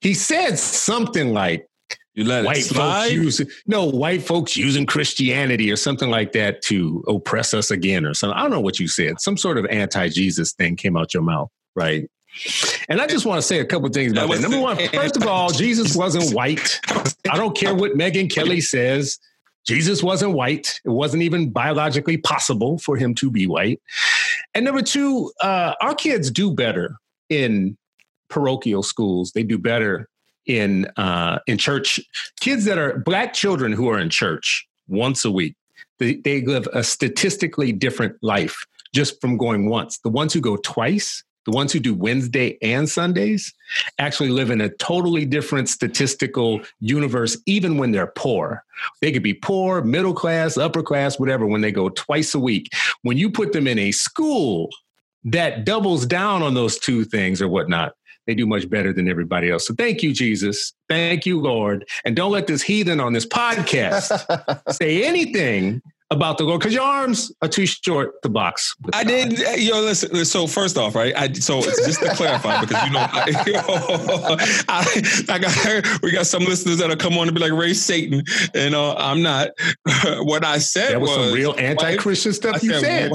He said something like, You let white it slide. folks using no white folks using Christianity or something like that to oppress us again or something. I don't know what you said. Some sort of anti-Jesus thing came out your mouth, right? And I just want to say a couple things about That that. Number one, first of all, Jesus wasn't white. I don't care what Megyn Kelly says. Jesus wasn't white. It wasn't even biologically possible for him to be white. And number two, uh, our kids do better in parochial schools. They do better in uh, in church. Kids that are black children who are in church once a week, they, they live a statistically different life just from going once. The ones who go twice, the ones who do Wednesday and Sundays, actually live in a totally different statistical universe, even when they're poor. They could be poor, middle class, upper class, whatever, when they go twice a week. When you put them in a school that doubles down on those two things or whatnot, they do much better than everybody else. So thank you, Jesus. Thank you, Lord. And don't let this heathen on this podcast say anything about the Lord because your arms are too short to box. I God. did. Yo, listen. So first off, right? I so just to clarify, because you know, I, yo, I, I got we got some listeners that'll come on and be like, "Ray Satan," and uh, I'm not. what I said That was some real anti-Christian I stuff you said.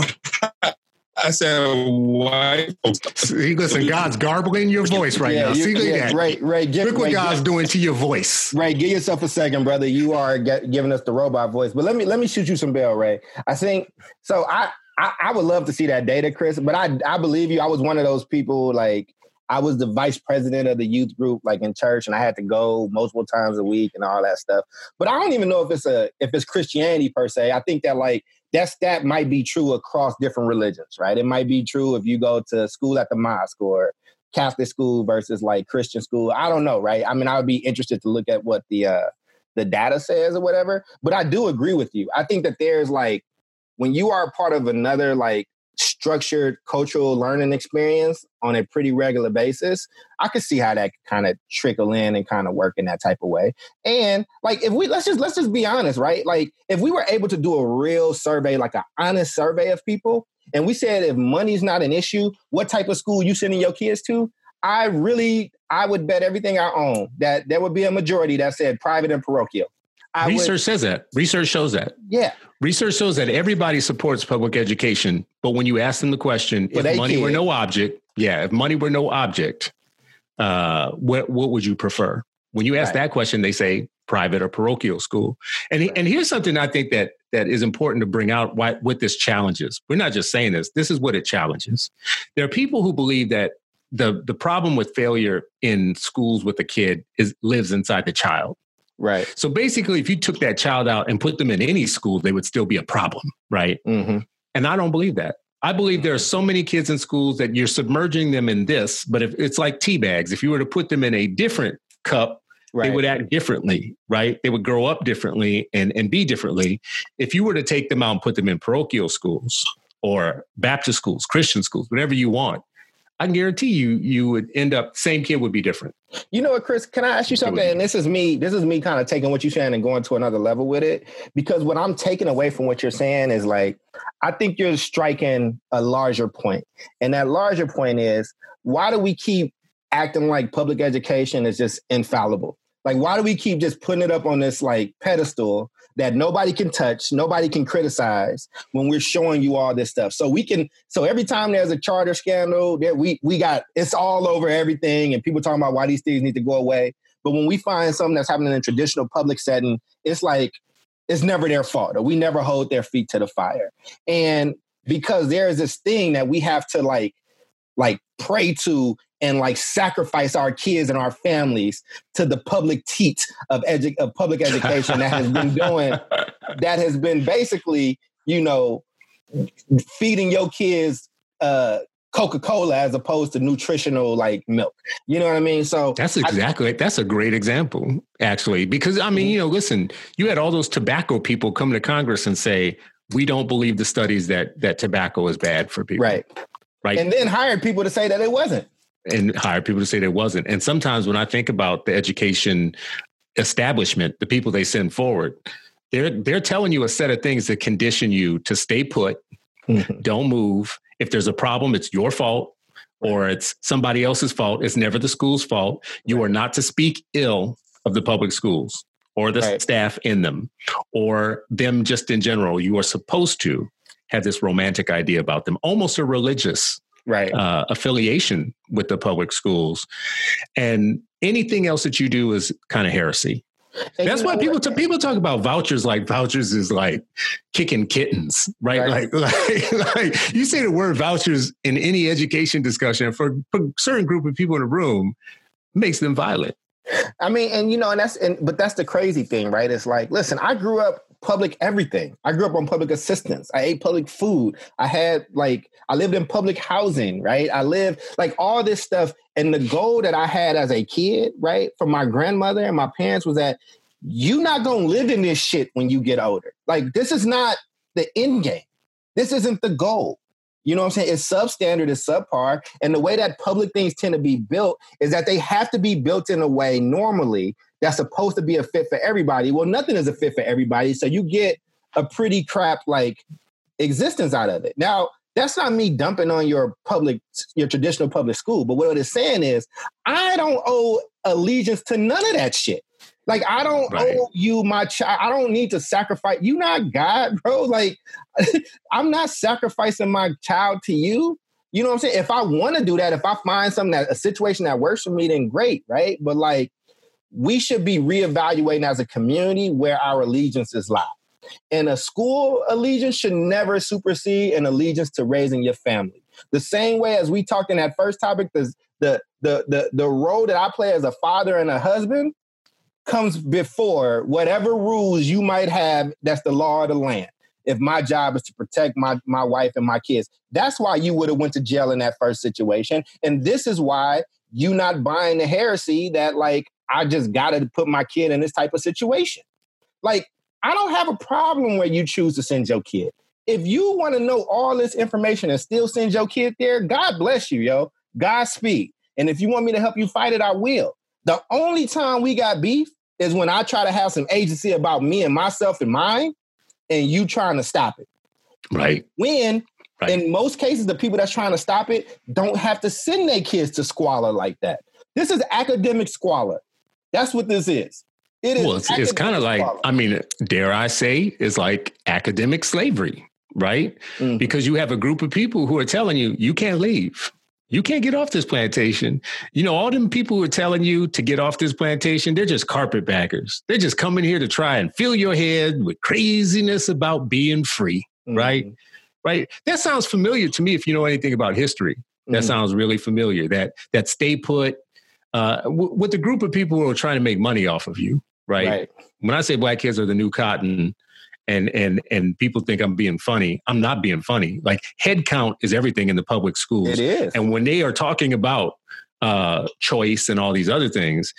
I said white. folks. See, listen, God's garbling your voice right now. you- See, look yeah, that. Ray, Ray, give, Look what Ray, God's give- doing to your voice. Ray, give yourself a second, brother. You are get, giving us the robot voice, but let me let me shoot you some bell, Ray. I think so. I, I I would love to see that data, Chris, but I I believe you. I was one of those people like I was the vice president of the youth group, like in church, and I had to go multiple times a week and all that stuff. But I don't even know if it's a if it's Christianity per se. I think that like that's that might be true across different religions, right? It might be true if you go to school at the mosque or Catholic school versus like Christian school. I don't know, right? I mean, I would be interested to look at what the uh the data says or whatever. But I do agree with you. I think that there's like when you are part of another like structured cultural learning experience on a pretty regular basis, I could see how that kind of trickle in and kind of work in that type of way. And like if we let's just let's just be honest, right? Like if we were able to do a real survey, like an honest survey of people, and we said if money's not an issue, what type of school you sending your kids to? I really I would bet everything I own that there would be a majority that said private and parochial. I would- Research says that. Research shows that. yeah, Research shows that everybody supports public education, but when you ask them the question, For if money were no object, yeah, if money were no object, uh, what what would you prefer? When you ask Right. that question, they say private or parochial school. And Right. and here's something I think that that is important to bring out why, what this challenges. We're not just saying this. This is what it challenges. There are people who believe that the the problem with failure in schools with a kid is lives inside the child. Right. So basically, if you took that child out and put them in any school, they would still be a problem, right? hmm And I don't believe that. I believe there are so many kids in schools that you're submerging them in this, but if it's like tea bags, if you were to put them in a different cup, Right. they would act differently, right? They would grow up differently and, and be differently. If you were to take them out and put them in parochial schools or Baptist schools, Christian schools, whatever you want, I can guarantee you you would end up same kid would be different. You know what, Chris? Can I ask you something? And this is me. This is me kind of taking what you're saying and going to another level with it. Because what I'm taking away from what you're saying is like, I think you're striking a larger point. point, and that larger point is why do we keep acting like public education is just infallible. Like, why do we keep just putting it up on this like pedestal that nobody can touch, nobody can criticize when we're showing you all this stuff? So we can. So every time there's a charter scandal, that we we got it's all over everything, and people talking about why these things need to go away. But when we find something that's happening in a traditional public setting, it's like it's never their fault, or we never hold their feet to the fire. And because there is this thing that we have to like like pray to and like sacrifice our kids and our families to the public teat of, edu- of public education that has been doing that has been basically you know feeding your kids uh, Coca-Cola as opposed to nutritional like milk. You know what I mean? So that's exactly I, that's a great example, actually. Because I mean, mm-hmm. you know, listen, you had all those tobacco people come to Congress and say, we don't believe the studies that that tobacco is bad for people. Right. Right. And then hired people to say that it wasn't. And hire people to say it wasn't. And sometimes when I think about the education establishment, the people they send forward, they're they're telling you a set of things that condition you to stay put, mm-hmm. don't move. If there's a problem, it's your fault or it's somebody else's fault. It's never the school's fault. You are not to speak ill of the public schools or the right. staff in them or them just in general. You are supposed to have this romantic idea about them, almost a religious right. uh, affiliation with the public schools. And anything else that you do is kind of heresy. And That's why people t- people talk about vouchers like vouchers is like kicking kittens, right? right. Like, like, like you say the word vouchers in any education discussion for, for a certain group of people in a room makes them violent. I mean, and you know, and that's and but that's the crazy thing, right? It's like, listen, I grew up public everything. I grew up on public assistance. I ate public food. I had like I lived in public housing, right? I lived like all this stuff. And the goal that I had as a kid, right, from my grandmother and my parents was that you're not gonna live in this shit when you get older. Like this is not the end game. This isn't the goal. You know what I'm saying? It's substandard, it's subpar. And the way that public things tend to be built is that they have to be built in a way normally that's supposed to be a fit for everybody. Well, nothing is a fit for everybody. So you get a pretty crap like existence out of it. Now, that's not me dumping on your public, your traditional public school. But what it's saying is, I don't owe allegiance to none of that shit. Like I don't right. owe you my child. I don't need to sacrifice. You not God, bro. Like I'm not sacrificing my child to you. You know what I'm saying? If I want to do that, if I find something that a situation that works for me, then great, right? But like we should be reevaluating as a community where our allegiances lie. And a school allegiance should never supersede an allegiance to raising your family. The same way as we talked in that first topic, the the the the, the role that I play as a father and a husband comes before whatever rules you might have that's the law of the land if my job is to protect my my wife and my kids that's why you would have went to jail in that first situation and this is why you not buying the heresy that like i just gotta put my kid in this type of situation like i don't have a problem where you choose to send your kid if you want to know all this information and still send your kid there god bless you yo godspeed and if you want me to help you fight it i will the only time we got beef is when I try to have some agency about me and myself and mine, and you trying to stop it. Right. When right. in most cases, the people that's trying to stop it don't have to send their kids to squalor like that. This is academic squalor. That's what this is. It is well, it's, it's kind of like, I mean, dare I say, it's like academic slavery, right? Mm-hmm. Because you have a group of people who are telling you, you can't leave. You can't get off this plantation. You know, all them people who are telling you to get off this plantation, they're just carpetbaggers. They're just coming here to try and fill your head with craziness about being free, mm-hmm. right? Right. That sounds familiar to me if you know anything about history. That mm-hmm. sounds really familiar. That that stay put uh, w- with the group of people who are trying to make money off of you, right? right? When I say black kids are the new cotton, and and and people think I'm being funny. I'm not being funny. Like head count is everything in the public schools. It is. And when they are talking about uh, choice and all these other things,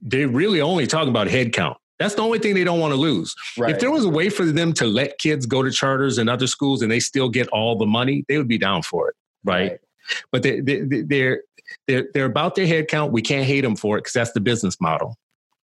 they're really only talking about head count. That's the only thing they don't want to lose. Right. If there was a way for them to let kids go to charters and other schools and they still get all the money, they would be down for it, right? right. But they, they, they're they're they're about their head count. We can't hate them for it because that's the business model.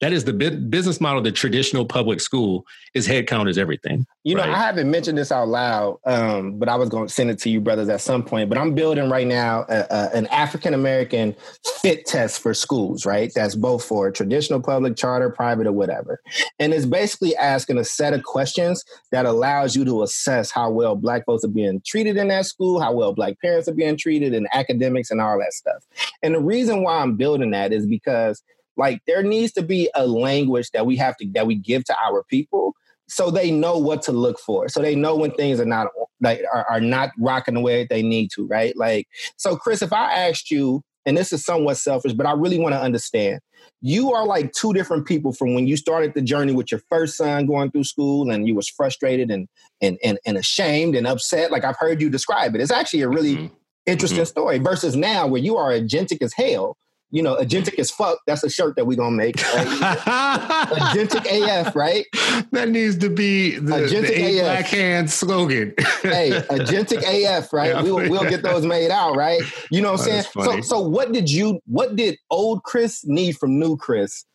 That is the business model. The traditional public school is head count is everything. You right? know, I haven't mentioned this out loud, um, but I was going to send it to you, brothers, at some point. But I'm building right now a, a, an African American fit test for schools. Right, that's both for traditional public, charter, private, or whatever. And it's basically asking a set of questions that allows you to assess how well Black folks are being treated in that school, how well Black parents are being treated, in academics, and all that stuff. And the reason why I'm building that is because like there needs to be a language that we have to that we give to our people so they know what to look for. So they know when things are not like are, are not rocking the way they need to, right? Like so Chris, if I asked you, and this is somewhat selfish, but I really want to understand. You are like two different people from when you started the journey with your first son going through school and you was frustrated and and and, and ashamed and upset. Like I've heard you describe it. It's actually a really mm-hmm. interesting mm-hmm. story versus now where you are agentic as hell you know, agentic as fuck. That's a shirt that we're gonna make. Right? agentic AF, right? That needs to be the, agentic the AF. Black Hand slogan. hey, agentic AF, right? Yeah, we'll, we'll get those made out, right? You know what I'm saying? So, so what did you, what did old Chris need from new Chris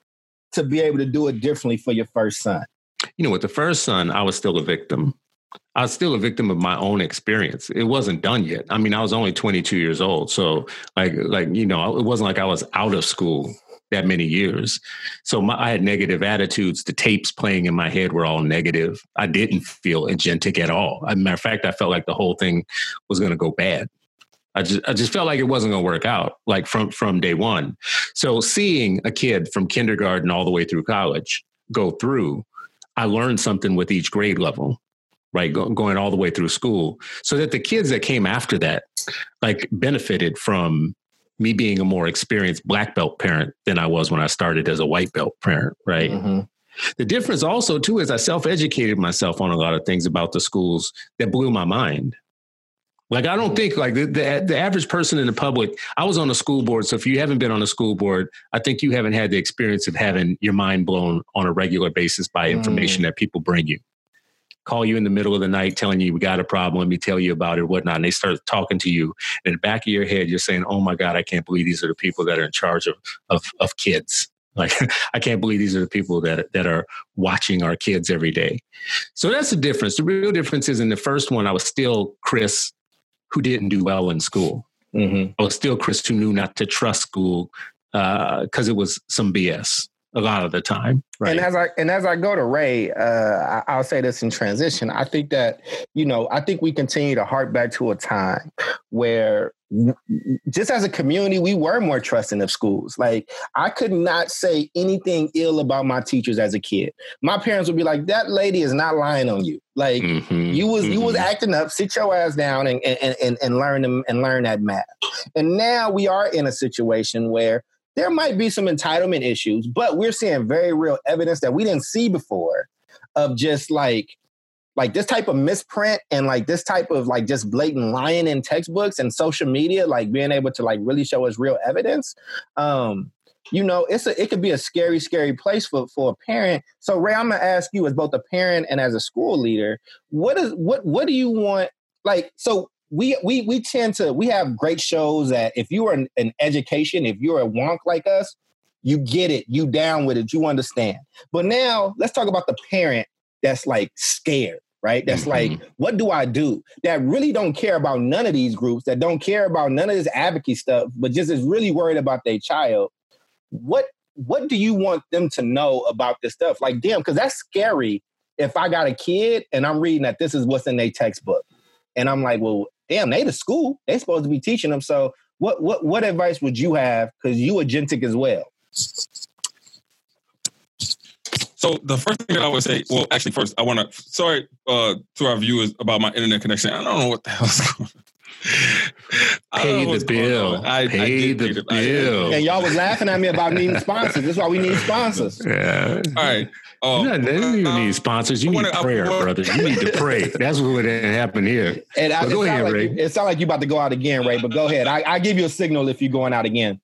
to be able to do it differently for your first son? You know, with the first son, I was still a victim. I was still a victim of my own experience. It wasn't done yet. I mean, I was only 22 years old. So like, like, you know, it wasn't like I was out of school that many years. So my, I had negative attitudes. The tapes playing in my head were all negative. I didn't feel agentic at all. As a matter of fact, I felt like the whole thing was going to go bad. I just, I just felt like it wasn't going to work out like from, from day one. So seeing a kid from kindergarten all the way through college go through, I learned something with each grade level right Go, going all the way through school so that the kids that came after that like benefited from me being a more experienced black belt parent than i was when i started as a white belt parent right mm-hmm. the difference also too is i self-educated myself on a lot of things about the schools that blew my mind like I don't think like the, the, the average person in the public. I was on a school board, so if you haven't been on a school board, I think you haven't had the experience of having your mind blown on a regular basis by information mm. that people bring you call you in the middle of the night telling you we got a problem. Let me tell you about it whatnot and they start talking to you. And in the back of your head you're saying oh my god i can't believe these are the people that are in charge of of, of kids. Like i can't believe these are the people that that are watching our kids every day. So that's the difference. The real difference is in the first one i was still chris who didn't do well in school. Mm-hmm. i was still chris who knew not to trust school because uh, it was some bs a lot of the time. Right. And as I and as I go to Ray, uh, I, will say this in transition. I think that you know I think we continue to hark back to a time where just as a community, we were more trusting of schools. Like I could not say anything ill about my teachers as a kid. My parents would be like, "That lady is not lying on you. Like mm-hmm, you was mm-hmm. you was mm-hmm. acting up. Sit your ass down and and and, and learn them and learn that math." And now we are in a situation where there might be some entitlement issues, but we're seeing very real evidence that we didn't see before of just like like this type of misprint and like this type of like just blatant lying in textbooks and social media, like being able to like really show us real evidence. Um, you know, it's a it could be a scary, scary place for for a parent. So Ray, I'm gonna ask you as both a parent and as a school leader, what is what what do you want? Like, so we we we tend to we have great shows that if you are an, an education, if you're a wonk like us, you get it, you down with it, you understand. But now let's talk about the parent that's like scared right? That's mm-hmm. like, what do I do? That really don't care about none of these groups, that don't care about none of this advocacy stuff, but just is really worried about their child. What what do you want them to know about this stuff? Like, damn, because that's scary. If I got a kid and I'm reading that this is what's in their textbook, and I'm like, well, damn, they the school. They supposed to be teaching them. So what what what advice would you have? Because you agentic as well. So the first thing I would say, well, actually, first I want to sorry uh, to our viewers about my internet connection. I don't know what the hell's going. on. Pay the bill. I, pay I the, the bill. And y'all was laughing at me about needing sponsors. That's why we need sponsors. Yeah. All right. Oh, you don't uh, need sponsors. You need prayer, brother. You need to pray. That's what happened here. And I, go ahead, like Ray. You, it sounds like you're about to go out again, Ray. But go ahead. I, I give you a signal if you're going out again.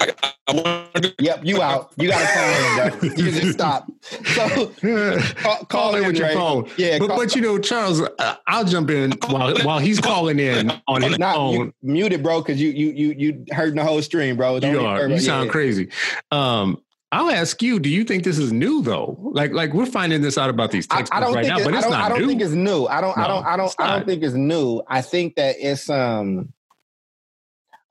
I, Yep, you out. You got to call in, bro. You just stop. So call, call in with your phone. Yeah, but, call, but you know, Charles, uh, I'll jump in while while he's calling in on his not, phone. Mute it, bro, because you you you you heard the whole stream, bro. Don't you are. You sound yeah. crazy. Um, I'll ask you, do you think this is new though? Like like we're finding this out about these textbooks I, I right now, but it's not I don't new. think it's new. I don't no, I don't I don't I don't think it's new. I think that it's um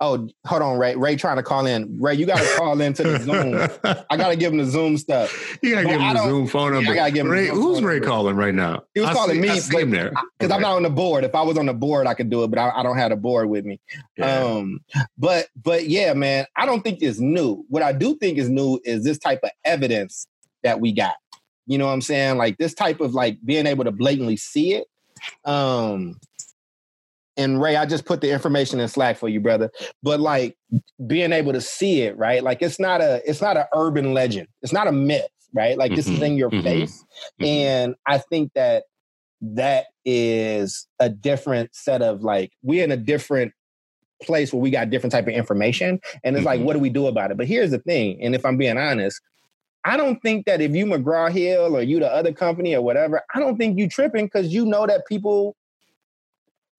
Oh, hold on, Ray. Ray trying to call in. Ray, you got to call into the Zoom. I got to give him the Zoom stuff. You got to give him the Zoom phone number. I got to give him. Ray, who's Ray calling right now? He was I calling see, me because okay. I'm not on the board. If I was on the board, I could do it, but I, I don't have a board with me. Yeah. Um, but but yeah, man, I don't think it's new. What I do think is new is this type of evidence that we got. You know what I'm saying? Like this type of like being able to blatantly see it. Um, and Ray, I just put the information in Slack for you, brother. But like being able to see it, right? Like it's not a it's not an urban legend. It's not a myth, right? Like this mm-hmm. is in your mm-hmm. face. Mm-hmm. And I think that that is a different set of like we're in a different place where we got different type of information and it's mm-hmm. like what do we do about it but here's the thing and if i'm being honest i don't think that if you mcgraw hill or you the other company or whatever i don't think you tripping because you know that people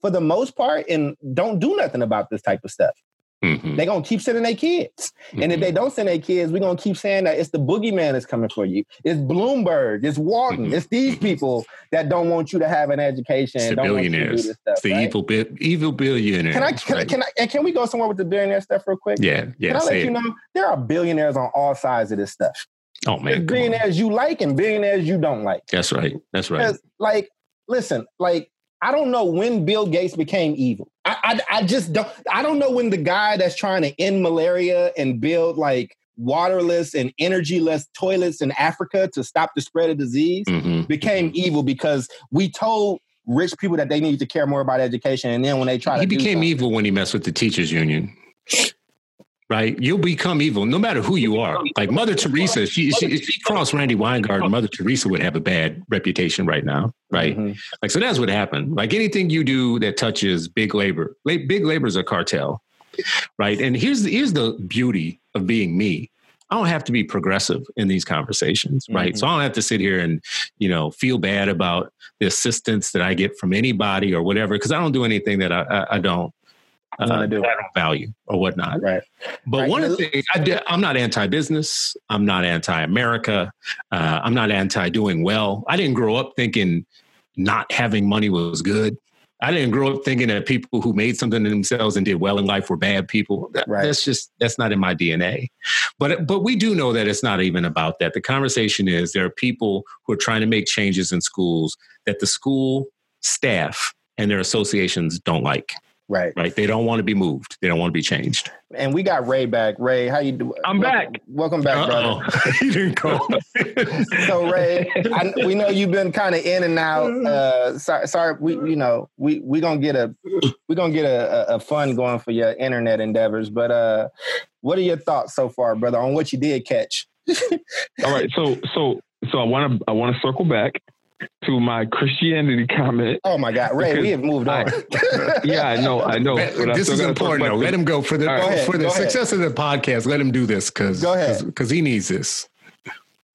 for the most part and don't do nothing about this type of stuff. Mm-hmm. They're gonna keep sending their kids. Mm-hmm. And if they mm-hmm. don't send their kids, we're gonna keep saying that it's the boogeyman that's coming for you. It's Bloomberg, it's Wharton, mm-hmm. it's these people that don't want you to have an education. It's the billionaires. Stuff, it's the right? evil evil billionaires. Can I can, right? I can I and can we go somewhere with the billionaire stuff real quick? Yeah, yeah. Can I let it. you know there are billionaires on all sides of this stuff. Oh man. billionaires you like and billionaires you don't like. That's right. That's right. Like, listen, like I don't know when Bill Gates became evil. I, I, I just don't. I don't know when the guy that's trying to end malaria and build like waterless and energyless toilets in Africa to stop the spread of disease mm-hmm. became evil because we told rich people that they needed to care more about education, and then when they try, to he became evil when he messed with the teachers union right? You'll become evil no matter who you are. Like Mother Teresa, she, she if she crossed Randi Weingarten, Mother Teresa would have a bad reputation right now, right? Mm-hmm. Like so that's what happened. Like anything you do that touches big labor, big labor is a cartel, right? And here's the, here's the beauty of being me. I don't have to be progressive in these conversations, right? Mm-hmm. So I don't have to sit here and, you know, feel bad about the assistance that I get from anybody or whatever, because I don't do anything that I, I, I don't uh, do. I don't value or whatnot. Right. But right. one of the things I am not anti-business. I'm not anti-America. Uh, I'm not anti-doing well. I didn't grow up thinking not having money was good. I didn't grow up thinking that people who made something of themselves and did well in life were bad people. That, right. That's just that's not in my DNA. But but we do know that it's not even about that. The conversation is there are people who are trying to make changes in schools that the school staff and their associations don't like. Right. Right. They don't want to be moved. They don't want to be changed. And we got Ray back. Ray, how you doing? I'm welcome, back. Welcome back, Uh-oh. brother. he didn't go. so Ray, I, we know you've been kind of in and out. Uh, sorry, sorry, we you know we we gonna get a we gonna get a, a, fun going for your internet endeavors. But uh, what are your thoughts so far, brother, on what you did catch? All right, so so so I want to I want to circle back to my Christianity comment. Oh my God, Ray, we have moved on. I, uh, yeah, I know, I know. this is important. Though. Let him go for the right, for the success ahead. of the podcast. Let him do this because because he needs this.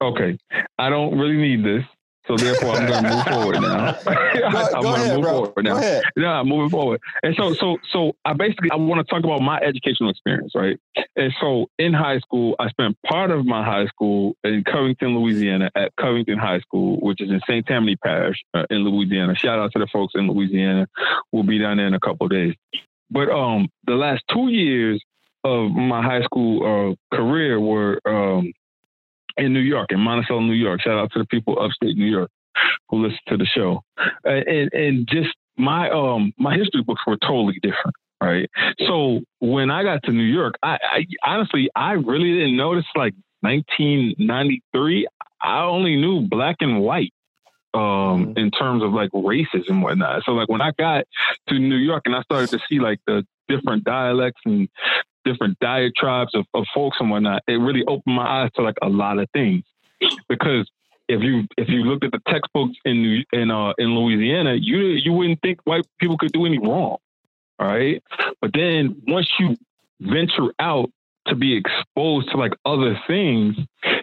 Okay, I don't really need this. So therefore, I'm going to move forward now. go, I'm going to move bro. forward now. Yeah, I'm moving forward. And so, so, so, I basically I want to talk about my educational experience, right? And so, in high school, I spent part of my high school in Covington, Louisiana, at Covington High School, which is in St. Tammany Parish uh, in Louisiana. Shout out to the folks in Louisiana. We'll be down there in a couple days. But um, the last two years of my high school uh, career were um, in New York, in Monticello, New York. Shout out to the people upstate New York who listen to the show. And and just my um my history books were totally different. Right. So when I got to New York, I, I honestly I really didn't notice like 1993. I only knew black and white um, mm-hmm. in terms of like races and whatnot. So like when I got to New York and I started to see like the different dialects and different diatribes of, of folks and whatnot, it really opened my eyes to like a lot of things. Because if you if you looked at the textbooks in in uh, in Louisiana, you you wouldn't think white people could do any wrong, all right? But then once you venture out to be exposed to like other things,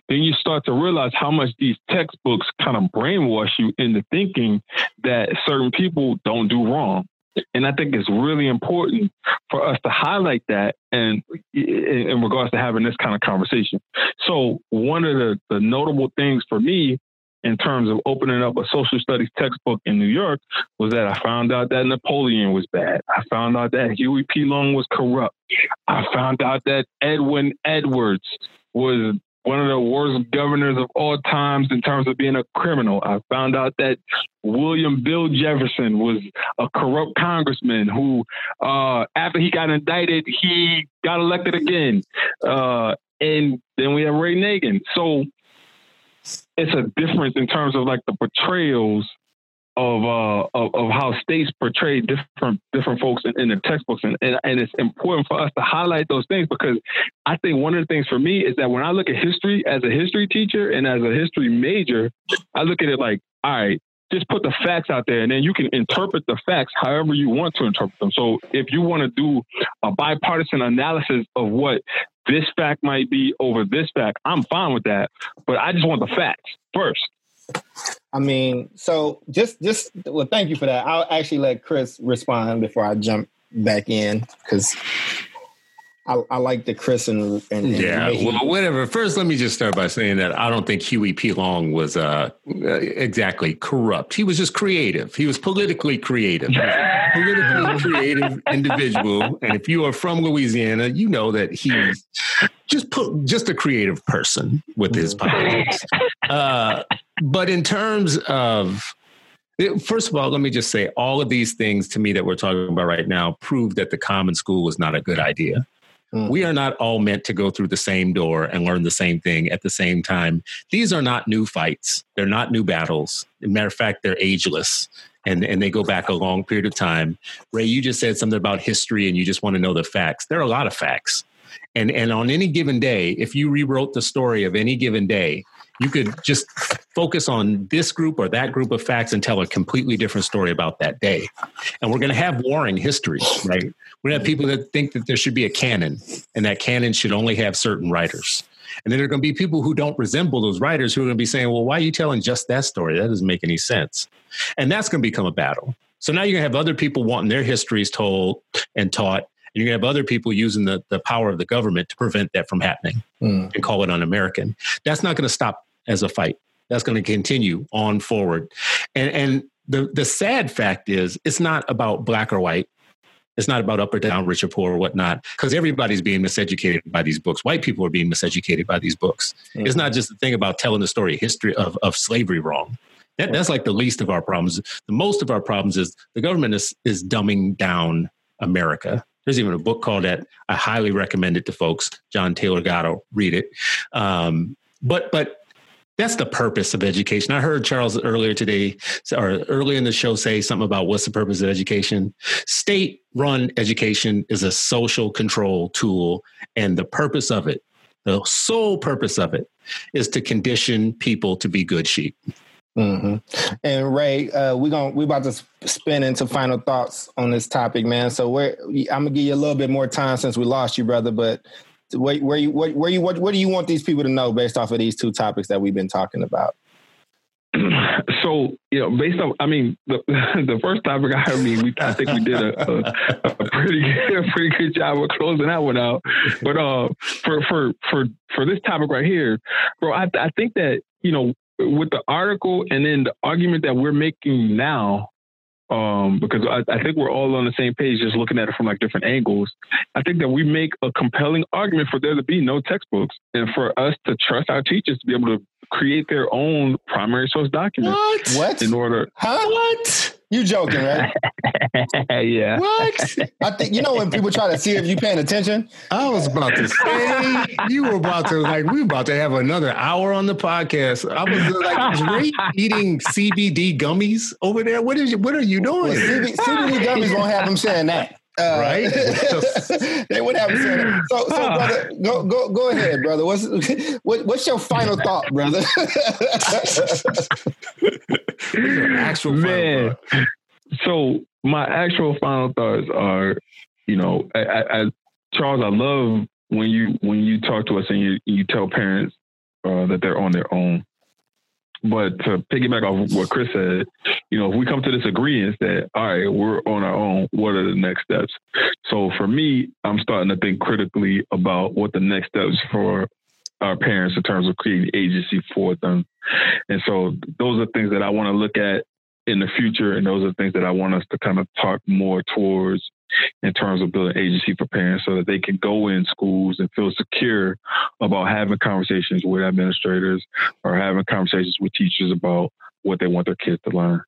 then you start to realize how much these textbooks kind of brainwash you into thinking that certain people don't do wrong. And I think it's really important for us to highlight that and in regards to having this kind of conversation. So one of the, the notable things for me in terms of opening up a social studies textbook in New York was that I found out that Napoleon was bad. I found out that Huey P. Long was corrupt. I found out that Edwin Edwards was one of the worst governors of all times in terms of being a criminal. I found out that William Bill Jefferson was a corrupt congressman who, uh, after he got indicted, he got elected again. Uh, and then we have Ray Nagin. So it's a difference in terms of like the portrayals of uh of, of how states portray different different folks in, in the textbooks and, and, and it's important for us to highlight those things because I think one of the things for me is that when I look at history as a history teacher and as a history major, I look at it like, all right, just put the facts out there and then you can interpret the facts however you want to interpret them. So if you want to do a bipartisan analysis of what this fact might be over this fact, I'm fine with that. But I just want the facts first. I mean, so just just well, thank you for that. I'll actually let Chris respond before I jump back in because I, I, like the Chris and, and, and yeah, well, whatever. First, let me just start by saying that I don't think Huey P. Long was uh, exactly corrupt. He was just creative. He was politically creative, politically creative individual. And if you are from Louisiana, you know that he's just put just a creative person with his mm-hmm. politics. Uh, but in terms of First of all, let me just say all of these things to me that we're talking about right now prove that the common school was not a good idea. Mm. We are not all meant to go through the same door and learn the same thing at the same time. These are not new fights. They're not new battles. Matter of fact, they're ageless and, and they go back a long period of time. Ray, you just said something about history and you just want to know the facts. There are a lot of facts. And, and on any given day, if you rewrote the story of any given day, you could just focus on this group or that group of facts and tell a completely different story about that day. And we're going to have warring histories, right? We're going to have people that think that there should be a canon and that canon should only have certain writers. And then there are going to be people who don't resemble those writers who are going to be saying, well, why are you telling just that story? That doesn't make any sense. And that's going to become a battle. So now you're going to have other people wanting their histories told and taught you're going to have other people using the, the power of the government to prevent that from happening mm. and call it un-American. That's not going to stop as a fight. That's going to continue on forward. And, and the, the sad fact is, it's not about black or white. It's not about up or down, rich or poor or whatnot, because everybody's being miseducated by these books. White people are being miseducated by these books. Mm-hmm. It's not just the thing about telling the story, history of, of slavery wrong. That, that's like the least of our problems. The most of our problems is the government is, is dumbing down America. There's even a book called that. I highly recommend it to folks. John Taylor Gatto, read it. Um, but but that's the purpose of education. I heard Charles earlier today, or earlier in the show, say something about what's the purpose of education. State run education is a social control tool, and the purpose of it, the sole purpose of it, is to condition people to be good sheep. Mm-hmm. And Ray, uh, we're going we about to spin into final thoughts on this topic, man. So we're I'm gonna give you a little bit more time since we lost you, brother. But where, where you where, where you what, what do you want these people to know based off of these two topics that we've been talking about? so you know, based on, I mean, the the first topic I mean, we I think we did a, a, a pretty good, a pretty good job of closing that one out. But uh, for for for for this topic right here, bro, I I think that you know with the article and then the argument that we're making now, um, because I, I, think we're all on the same page, just looking at it from like different angles. I think that we make a compelling argument for there to be no textbooks and for us to trust our teachers to be able to create their own primary source documents. What? What? In order. Huh? What? You joking, right? yeah. What? I think you know when people try to see if you paying attention. I was about to say you were about to like we were about to have another hour on the podcast. I was like, is Ray eating CBD gummies over there? What is what are you doing? Well, CBD, CBD gummies won't have him saying that. Uh, right? they would have said it. So, so brother, go go go ahead, brother. What's what, what's your final thought, brother? actual man. So my actual final thoughts are, you know, I, I, Charles, I love when you when you talk to us and you you tell parents uh, that they're on their own. But to piggyback off what Chris said, you know, if we come to this agreement that all right, we're on our own, what are the next steps? So for me, I'm starting to think critically about what the next steps for our parents in terms of creating agency for them. And so those are things that I want to look at in the future, and those are things that I want us to kind of talk more towards in terms of building agency for parents so that they can go in schools and feel secure about having conversations with administrators or having conversations with teachers about what they want their kids to learn.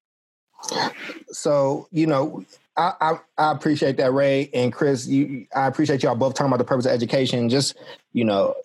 So, you know, I, I, I, appreciate that, Ray and Chris. You, I appreciate y'all both talking about the purpose of education. Just you know,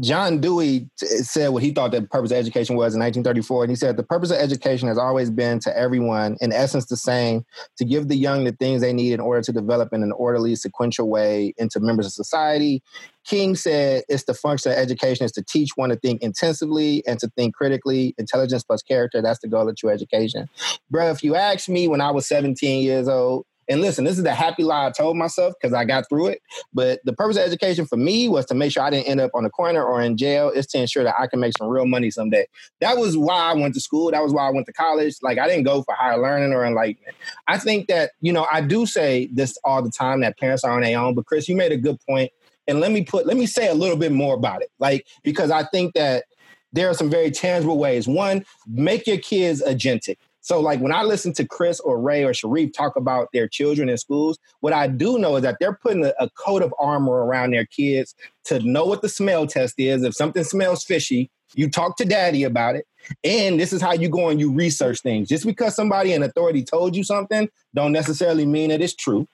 John Dewey said what he thought the purpose of education was in 1934. And he said, The purpose of education has always been to everyone, in essence, the same to give the young the things they need in order to develop in an orderly, sequential way into members of society. King said, It's the function of education is to teach one to think intensively and to think critically. Intelligence plus character, that's the goal of true education. Bro, if you ask me when I was 17 years old, and listen, this is the happy lie I told myself because I got through it. But the purpose of education for me was to make sure I didn't end up on the corner or in jail. It's to ensure that I can make some real money someday. That was why I went to school. That was why I went to college. Like I didn't go for higher learning or enlightenment. I think that, you know, I do say this all the time that parents are on their own. But Chris, you made a good point. And let me put let me say a little bit more about it. Like, because I think that there are some very tangible ways. One, make your kids agentic. So, like when I listen to Chris or Ray or Sharif talk about their children in schools, what I do know is that they're putting a, a coat of armor around their kids to know what the smell test is. If something smells fishy, you talk to daddy about it. And this is how you go and you research things. Just because somebody in authority told you something, don't necessarily mean that it's true.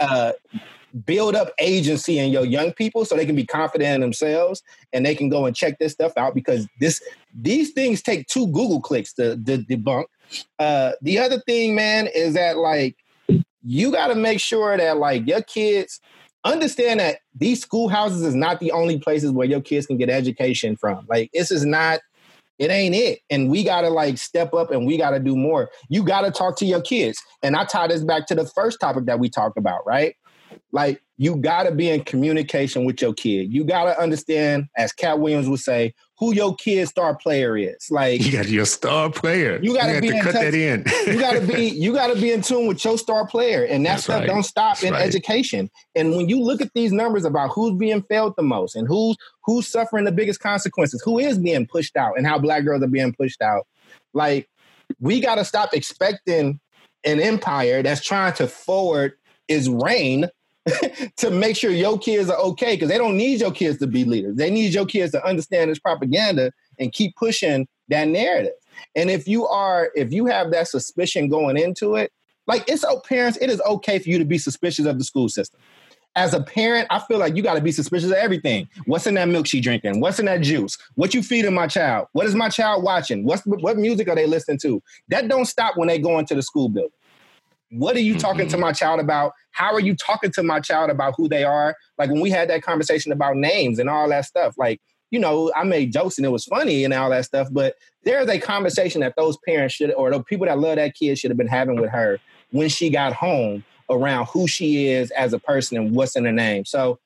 Uh, build up agency in your young people so they can be confident in themselves and they can go and check this stuff out because this these things take two Google clicks to, to debunk. Uh, the other thing, man, is that like you got to make sure that like your kids understand that these schoolhouses is not the only places where your kids can get education from. Like this is not it ain't it. And we got to like step up and we got to do more. You got to talk to your kids. And I tie this back to the first topic that we talked about, right? Like you got to be in communication with your kid. You got to understand, as Katt Williams would say, who your kid star player is. Like you got your star player. You got to be to cut touch, that in. you got to be you got to be in tune with your star player, and that That's stuff right. don't stop That's in right. education. And when you look at these numbers about who's being failed the most and who's who's suffering the biggest consequences, who is being pushed out, and how black girls are being pushed out, like we got to stop expecting an empire that's trying to forward its reign to make sure your kids are okay because they don't need your kids to be leaders. They need your kids to understand this propaganda and keep pushing that narrative. And if you are, if you have that suspicion going into it, like it's oh, parents, it is okay for you to be suspicious of the school system. As a parent, I feel like you got to be suspicious of everything. What's in that milk she drinking? What's in that juice? What you feeding my child? What is my child watching? What's what music are they listening to? That don't stop when they go into the school building. What are you mm-hmm. talking to my child about? How are you talking to my child about who they are? Like when we had that conversation about names and all that stuff, like, you know, I made jokes and it was funny and all that stuff, but there's a conversation that those parents should, or the people that love that kid should have been having with her when she got home around who she is as a person and what's in her name. So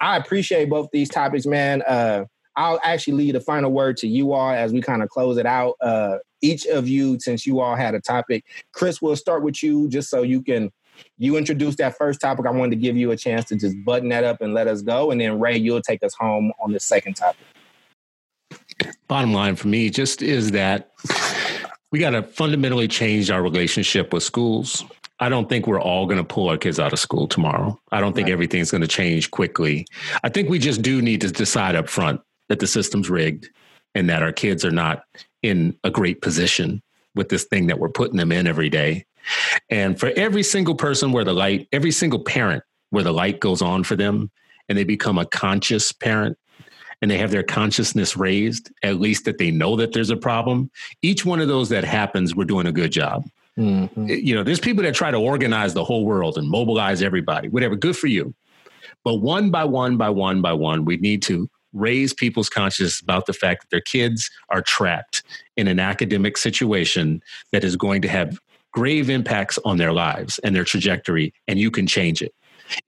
I appreciate both these topics, man. Uh, I'll actually leave the final word to you all as we kind of close it out. Uh, each of you, since you all had a topic, Chris, we'll start with you just so you can you introduce that first topic. I wanted to give you a chance to just button that up and let us go, and then Ray, you'll take us home on the second topic. Bottom line for me just is that we got to fundamentally change our relationship with schools. I don't think we're all going to pull our kids out of school tomorrow. I don't think right. everything's going to change quickly. I think we just do need to decide up front that the system's rigged and that our kids are not in a great position with this thing that we're putting them in every day. And for every single person where the light, every single parent where the light goes on for them and they become a conscious parent and they have their consciousness raised, at least that they know that there's a problem, each one of those that happens, we're doing a good job. Mm-hmm. You know, there's people that try to organize the whole world and mobilize everybody, whatever, good for you. But one by one by one by one, we need to raise people's consciousness about the fact that their kids are trapped in an academic situation that is going to have grave impacts on their lives and their trajectory, and you can change it.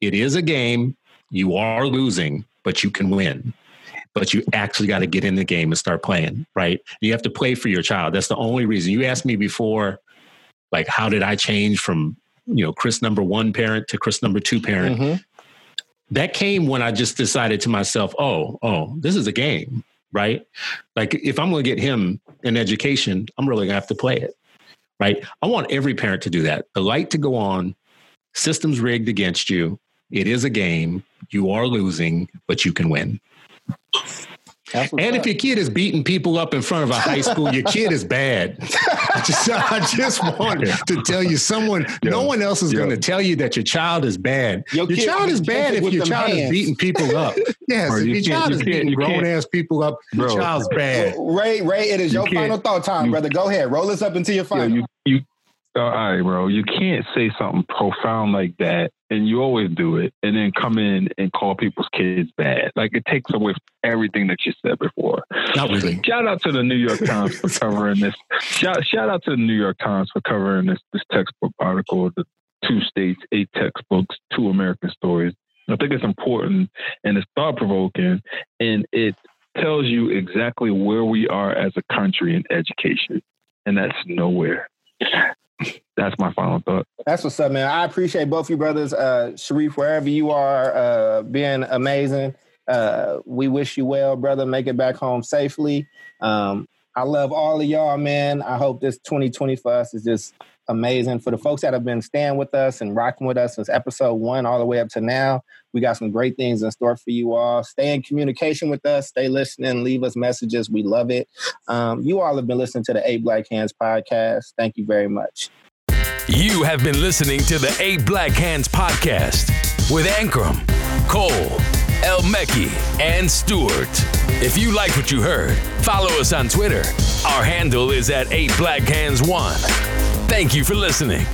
It is a game. You are losing, but you can win. But you actually got to get in the game and start playing, right? You have to play for your child. That's the only reason. You asked me before, like, how did I change from, you know, Chris number one parent to Chris number two parent? Mm-hmm. That came when I just decided to myself, oh, oh, this is a game, right? Like, if I'm going to get him an education, I'm really going to have to play it, right? I want every parent to do that. The light to go on, systems rigged against you. It is a game. You are losing, but you can win. And if your kid is beating people up in front of a high school, your kid is bad. I just, I just want yeah. to tell you, someone, yeah. no one else is yeah. going to tell you that your child is bad. Your, your child is bad if your child hands. is beating people up. yes, if you your child is beating grown ass people up, bro. your child's bad. Ray, Ray, it is you your final thought time, you, brother. Go ahead, roll us up into your final. you, you, all right, bro. You can't say something profound like that, and you always do it, and then come in and call people's kids bad. Like it takes away everything that you said before. Not really. Shout out to the New York Times for covering this. Shout, shout out to the New York Times for covering this this textbook article. The two states, eight textbooks, two American stories. I think it's important and it's thought provoking, and it tells you exactly where we are as a country in education, and that's nowhere that's my final thought. That's what's up, man. I appreciate both you brothers. Uh, Sharif, wherever you are, uh, being amazing. Uh, we wish you well, brother. Make it back home safely. Um, I love all of y'all, man. I hope this 2020 for us is just amazing. For the folks that have been staying with us and rocking with us since episode one all the way up to now, we got some great things in store for you all. Stay in communication with us, stay listening, leave us messages. We love it. Um, you all have been listening to the Eight Black Hands podcast. Thank you very much. You have been listening to the Eight Black Hands podcast with Ankrum, Cole, El Mekki, and Stewart. If you like what you heard, follow us on Twitter. Our handle is at 8 Black Hands 1. Thank you for listening.